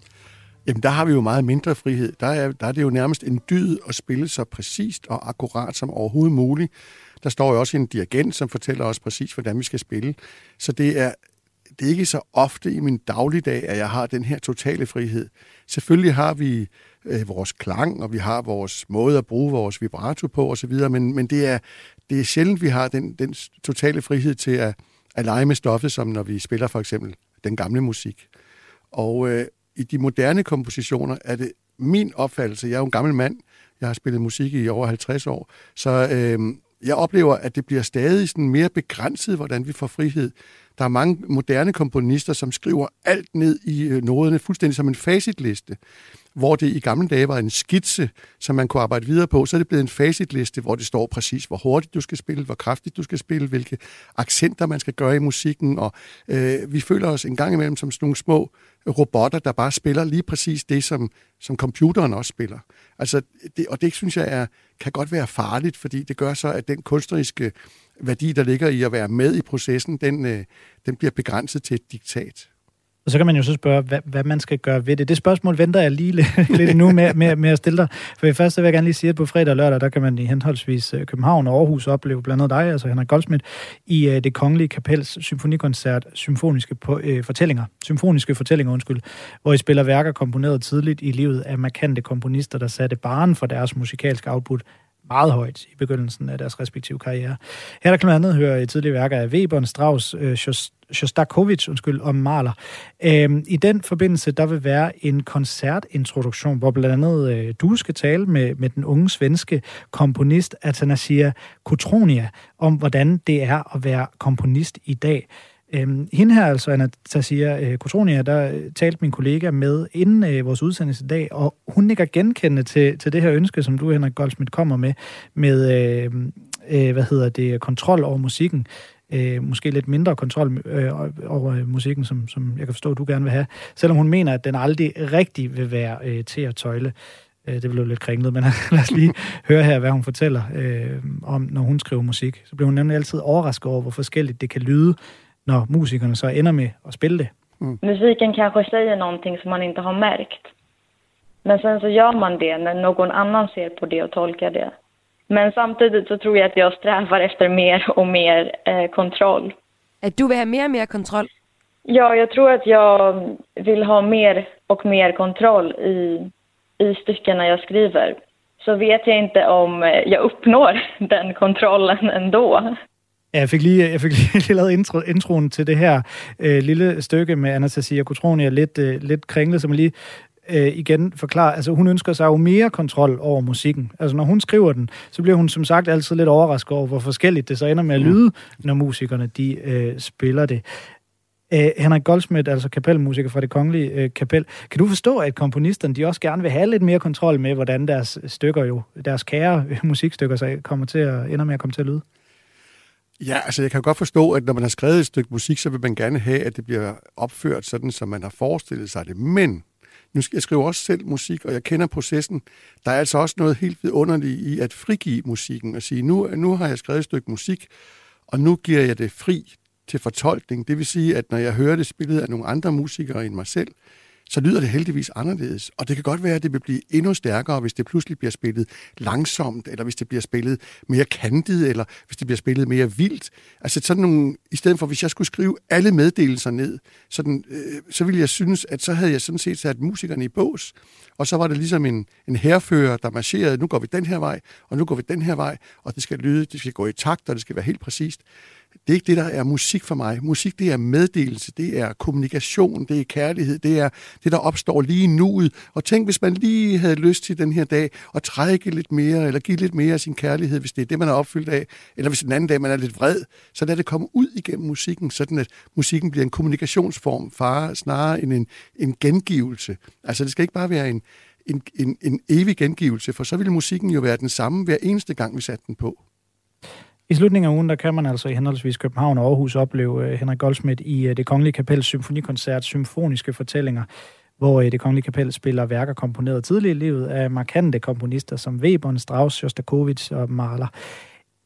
Jamen, der har vi jo meget mindre frihed. Der er, der er det jo nærmest en dyd at spille så præcist og akkurat som overhovedet muligt. Der står jo også en dirigent, som fortæller os præcis, hvordan vi skal spille. Så det er, det er ikke så ofte i min dagligdag, at jeg har den her totale frihed. Selvfølgelig har vi øh, vores klang, og vi har vores måde at bruge vores vibrato på osv., men, men det, er, det er sjældent, vi har den, den totale frihed til at, at lege med stoffet, som når vi spiller for eksempel den gamle musik. Og øh, i de moderne kompositioner er det min opfattelse, jeg er jo en gammel mand, jeg har spillet musik i over 50 år, så øh, jeg oplever, at det bliver stadig sådan mere begrænset, hvordan vi får frihed. Der er mange moderne komponister, som skriver alt ned i øh, noderne, fuldstændig som en facitliste. Hvor det i gamle dage var en skitse, som man kunne arbejde videre på, så er det blevet en facitliste, hvor det står præcis, hvor hurtigt du skal spille, hvor kraftigt du skal spille, hvilke accenter man skal gøre i musikken, og øh, vi føler os en gang imellem som sådan nogle små robotter, der bare spiller lige præcis det, som, som computeren også spiller. Altså, det, og det synes jeg er, kan godt være farligt, fordi det gør så, at den kunstneriske værdi, der ligger i at være med i processen, den, øh, den bliver begrænset til et diktat. Og så kan man jo så spørge, hvad, hvad man skal gøre ved det. Det spørgsmål venter jeg lige lidt [LAUGHS] nu med, med, med at stille dig. For først så vil jeg gerne lige sige, at på fredag og lørdag, der kan man i henholdsvis øh, København og Aarhus opleve blandt andet dig, altså Henrik Goldsmith, i uh, det kongelige kapels symfonikoncert Symfoniske på, uh, fortællinger, symfoniske fortællinger, undskyld, hvor I spiller værker komponeret tidligt i livet af markante komponister, der satte baren for deres musikalske output meget højt i begyndelsen af deres respektive karriere. Her der kan man andet høre tidlige værker af Weber, Strauss, øh, Shostakovich undskyld, og Mahler. Øhm, I den forbindelse, der vil være en koncertintroduktion, hvor blandt andet øh, du skal tale med, med den unge svenske komponist Atanasia Kutronia om, hvordan det er at være komponist i dag. Øhm, hende her, altså Anastasia øh, Kotronia, der øh, talte min kollega med inden øh, vores udsendelse i dag, og hun nikker genkendende til, til det her ønske, som du, Henrik Goldsmith, kommer med, med, øh, øh, hvad hedder det, kontrol over musikken. Øh, måske lidt mindre kontrol øh, over musikken, som, som jeg kan forstå, du gerne vil have, selvom hun mener, at den aldrig rigtig vil være øh, til at tøjle. Øh, det blev lidt kringlet, men [LAUGHS] lad os lige høre her, hvad hun fortæller øh, om, når hun skriver musik. Så bliver hun nemlig altid overrasket over, hvor forskelligt det kan lyde, når musikerne så ender med at spille det. Mm. Musiken kanske säger någonting som man inte har märkt. Men sen så gör man det när någon annan ser på det och tolkar det. Men samtidigt så tror jag att jag strävar efter mer och mer eh, kontroll. Att du vill ha mer och mer kontroll? Ja, jag tror att jag vill ha mer och mer kontroll i, i styckena jag skriver. Så vet jag inte om jag uppnår [LAUGHS] den kontrollen ändå. Ja, jeg fik lige, jeg fik [LAUGHS] lige lavet intro, introen til det her øh, lille stykke med Anastasia Kotronia, lidt, øh, lidt kringlet, som lige øh, igen forklare, altså hun ønsker sig jo mere kontrol over musikken. Altså når hun skriver den, så bliver hun som sagt altid lidt overrasket over, hvor forskelligt det så ender med at lyde, når musikerne de øh, spiller det. Æh, Henrik Goldsmith, altså kapelmusiker fra det kongelige øh, kapel. Kan du forstå, at komponisterne de også gerne vil have lidt mere kontrol med, hvordan deres stykker jo, deres kære [LAUGHS] musikstykker så kommer til at, ender med at komme til at lyde? Ja, altså jeg kan godt forstå, at når man har skrevet et stykke musik, så vil man gerne have, at det bliver opført sådan, som man har forestillet sig det. Men nu skal jeg skrive også selv musik, og jeg kender processen. Der er altså også noget helt vidunderligt i at frigive musikken og sige, nu, nu har jeg skrevet et stykke musik, og nu giver jeg det fri til fortolkning. Det vil sige, at når jeg hører det spillet af nogle andre musikere end mig selv, så lyder det heldigvis anderledes. Og det kan godt være, at det vil blive endnu stærkere, hvis det pludselig bliver spillet langsomt, eller hvis det bliver spillet mere kantet, eller hvis det bliver spillet mere vildt. Altså sådan nogle, i stedet for, hvis jeg skulle skrive alle meddelelser ned, sådan, øh, så ville jeg synes, at så havde jeg sådan set sat musikerne i bås. Og så var det ligesom en, en herfører, der marcherede, nu går vi den her vej, og nu går vi den her vej, og det skal lyde, det skal gå i takt, og det skal være helt præcist. Det er ikke det, der er musik for mig. Musik, det er meddelelse, det er kommunikation, det er kærlighed, det er det, der opstår lige nuet. Og tænk, hvis man lige havde lyst til den her dag at trække lidt mere, eller give lidt mere af sin kærlighed, hvis det er det, man er opfyldt af, eller hvis den anden dag, man er lidt vred, så lad det komme ud igennem musikken, sådan at musikken bliver en kommunikationsform, far, snarere end en, en gengivelse. Altså, det skal ikke bare være en, en, en, en evig gengivelse, for så ville musikken jo være den samme hver eneste gang, vi satte den på. I slutningen af ugen, der kan man altså i henholdsvis København og Aarhus opleve øh, Henrik Goldsmith i øh, det Kongelige Kapels symfonikoncert Symfoniske Fortællinger, hvor øh, det Kongelige Kapel spiller værker komponeret tidligere i livet af markante komponister som Weber, Strauss, Shostakovich og Mahler.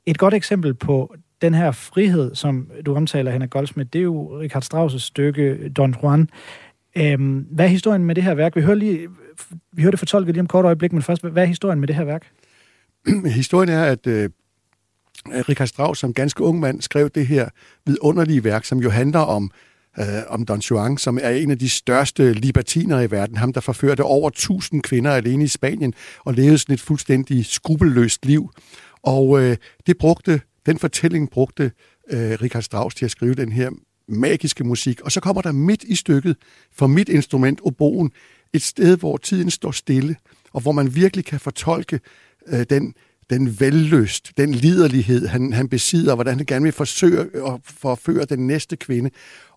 Et godt eksempel på den her frihed, som du omtaler, Henrik Goldsmith, det er jo Richard Strauss' stykke Don Juan. Øhm, hvad er historien med det her værk? Vi hører, lige, vi hører det fortolket lige om kort øjeblik, men først, hvad er historien med det her værk? [CLEARS THROAT] historien er, at øh, Øh, Richard Strauss som ganske ung mand skrev det her vidunderlige værk, som jo handler om øh, om Don Juan, som er en af de største libertiner i verden. Ham, der forførte over 1000 kvinder alene i Spanien og levede sådan et fuldstændig skrupelløst liv. Og øh, det brugte, den fortælling brugte øh, Richard Strauss til at skrive den her magiske musik. Og så kommer der midt i stykket, for mit instrument, oboen, et sted, hvor tiden står stille, og hvor man virkelig kan fortolke øh, den, den velløst, den liderlighed, han, han besidder, hvordan han gerne vil forsøge at forføre den næste kvinde.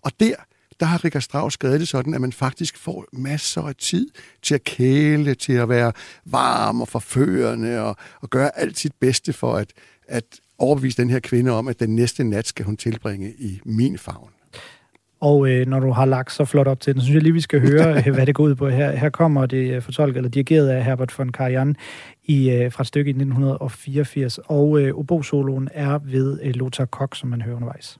Og der, der har Richard Strauss skrevet det sådan, at man faktisk får masser af tid til at kæle, til at være varm og forførende, og, og gøre alt sit bedste for at, at overbevise den her kvinde om, at den næste nat skal hun tilbringe i min favn. Og øh, når du har lagt så flot op til den, så synes jeg lige, vi skal høre, øh, hvad det går ud på. Her, her kommer det øh, fortolket eller dirigeret af Herbert von Karajan i, øh, fra et stykke i 1984. Og øh, obo-soloen er ved øh, Lothar Koch, som man hører undervejs.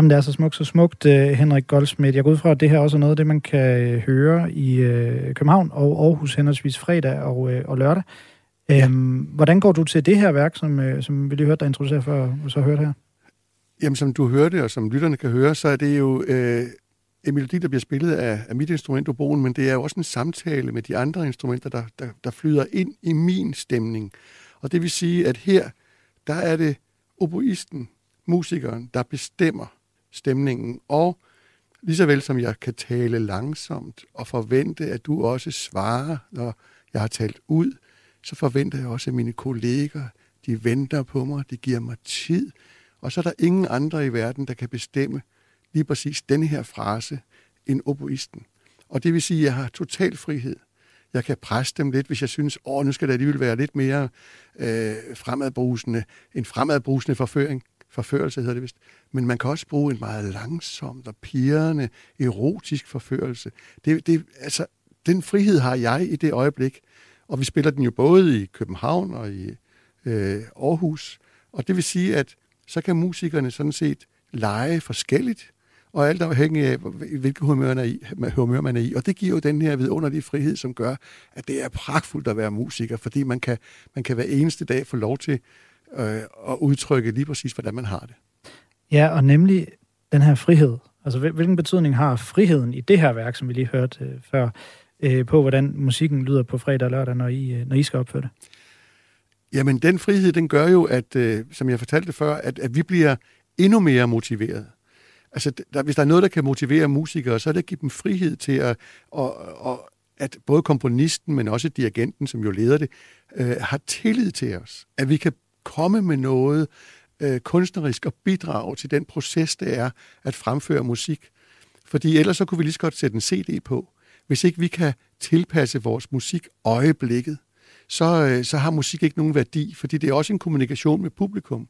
Jamen, det er så smukt, så smukt, uh, Henrik Goldsmith. Jeg går ud fra, at det her også er noget af det, man kan uh, høre i uh, København og Aarhus henholdsvis fredag og, uh, og lørdag. Ja. Um, hvordan går du til det her værk, som, uh, som vi lige hørte dig introducere for så høre det her? Jamen, som du hørte, og som lytterne kan høre, så er det jo uh, en melodi, der bliver spillet af, af mit instrument, oboen, men det er jo også en samtale med de andre instrumenter, der, der, der flyder ind i min stemning. Og det vil sige, at her, der er det oboisten, musikeren, der bestemmer, stemningen, og lige så vel som jeg kan tale langsomt og forvente, at du også svarer, når jeg har talt ud, så forventer jeg også, at mine kolleger, de venter på mig, de giver mig tid, og så er der ingen andre i verden, der kan bestemme lige præcis denne her frase end oboisten. Og det vil sige, at jeg har total frihed. Jeg kan presse dem lidt, hvis jeg synes, åh, nu skal det alligevel være lidt mere øh, fremadbrusende, en fremadbrusende forføring forførelse hedder det vist. Men man kan også bruge en meget langsomt og pirrende, erotisk forførelse. Det, det, altså, den frihed har jeg i det øjeblik, og vi spiller den jo både i København og i øh, Aarhus. Og det vil sige, at så kan musikerne sådan set lege forskelligt, og alt afhængig af, hvilke humør man, er i, humør man er i. Og det giver jo den her vidunderlige frihed, som gør, at det er pragtfuldt at være musiker, fordi man kan, man kan hver eneste dag få lov til øh, at udtrykke lige præcis, hvordan man har det. Ja, og nemlig den her frihed. Altså, hvilken betydning har friheden i det her værk, som vi lige hørte øh, før, øh, på hvordan musikken lyder på fredag og lørdag, når I, øh, når I skal opføre det? Jamen, den frihed, den gør jo, at, øh, som jeg fortalte før, at, at vi bliver endnu mere motiveret. Altså, der, hvis der er noget, der kan motivere musikere, så er det at give dem frihed til at, og, og, at både komponisten, men også dirigenten, som jo leder det, øh, har tillid til os. At vi kan komme med noget øh, kunstnerisk og bidrage til den proces, det er at fremføre musik. Fordi ellers så kunne vi lige så godt sætte en CD på. Hvis ikke vi kan tilpasse vores musik øjeblikket, så, øh, så har musik ikke nogen værdi, fordi det er også en kommunikation med publikum.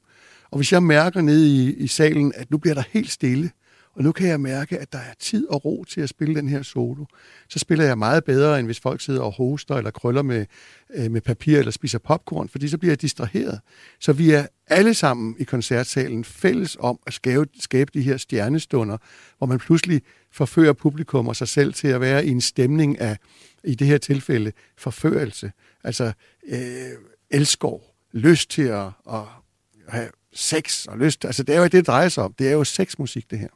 Og hvis jeg mærker nede i, i salen, at nu bliver der helt stille, og nu kan jeg mærke, at der er tid og ro til at spille den her solo, så spiller jeg meget bedre, end hvis folk sidder og hoster eller krøller med, øh, med papir eller spiser popcorn, fordi så bliver jeg distraheret. Så vi er alle sammen i koncertsalen fælles om at skabe, skabe de her stjernestunder, hvor man pludselig forfører publikum og sig selv til at være i en stemning af, i det her tilfælde, forførelse. Altså øh, elskov, lyst til at, at have sex og lyst. Altså, det er jo det, det drejer sig om. Det er jo sexmusik, det her.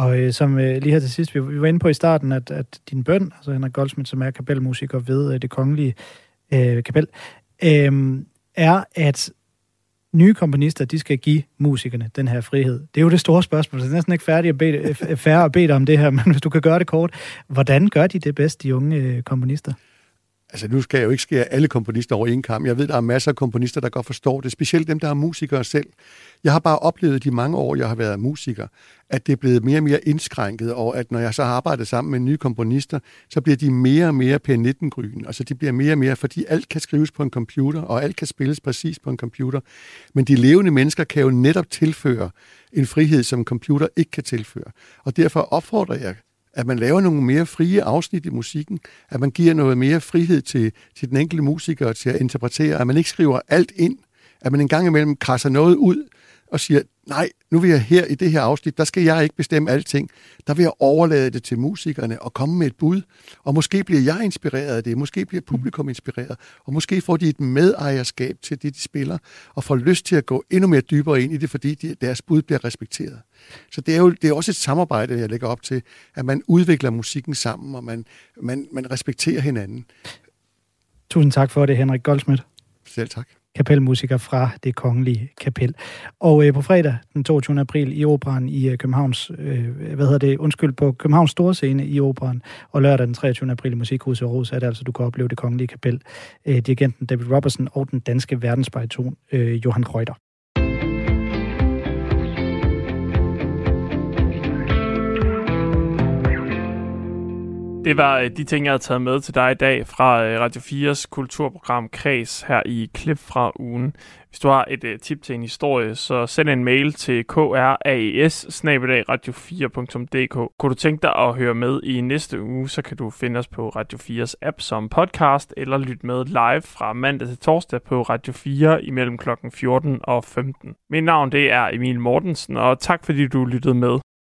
Og øh, som øh, lige her til sidst, vi, vi var inde på i starten, at, at din bøn, altså Henrik Goldsmith, som er kapelmusiker ved øh, det kongelige øh, kapel, øh, er, at nye komponister, de skal give musikerne den her frihed. Det er jo det store spørgsmål, så det er næsten ikke færdigt at bede, øh, færre at bede dig om det her, [LAUGHS] men hvis du kan gøre det kort, hvordan gør de det bedst, de unge øh, komponister? Altså nu skal jeg jo ikke skære alle komponister over en kamp. Jeg ved, der er masser af komponister, der godt forstår det, specielt dem, der er musikere selv. Jeg har bare oplevet de mange år, jeg har været musiker, at det er blevet mere og mere indskrænket, og at når jeg så har arbejdet sammen med nye komponister, så bliver de mere og mere P19-gryn. Altså de bliver mere og mere, fordi alt kan skrives på en computer, og alt kan spilles præcis på en computer. Men de levende mennesker kan jo netop tilføre en frihed, som en computer ikke kan tilføre. Og derfor opfordrer jeg at man laver nogle mere frie afsnit i musikken, at man giver noget mere frihed til, til den enkelte musiker til at interpretere, at man ikke skriver alt ind, at man en gang imellem krasser noget ud og siger, nej, nu vil jeg her i det her afsnit, der skal jeg ikke bestemme alting. Der vil jeg overlade det til musikerne og komme med et bud. Og måske bliver jeg inspireret af det, måske bliver publikum inspireret, og måske får de et medejerskab til det, de spiller, og får lyst til at gå endnu mere dybere ind i det, fordi de, deres bud bliver respekteret. Så det er jo det er også et samarbejde, jeg lægger op til, at man udvikler musikken sammen, og man, man, man respekterer hinanden. Tusind tak for det, Henrik Goldsmith. Selv tak kapelmusiker fra det kongelige kapel. Og øh, på fredag den 22. april i operan i øh, Københavns, øh, hvad hedder det, undskyld, på Københavns Store Scene i operan, og lørdag den 23. april i Musikhuset Aarhus, er det altså, du kan opleve det kongelige kapel. Øh, dirigenten David Robertson og den danske verdensbariton øh, Johan Reuter. Det var øh, de ting, jeg havde taget med til dig i dag fra øh, Radio 4's kulturprogram Kreds her i Klip fra ugen. Hvis du har et øh, tip til en historie, så send en mail til kraes radio 4dk Kunne du tænke dig at høre med i næste uge, så kan du finde os på Radio 4's app som podcast, eller lytte med live fra mandag til torsdag på Radio 4 imellem kl. 14 og 15. Mit navn det er Emil Mortensen, og tak fordi du lyttede med.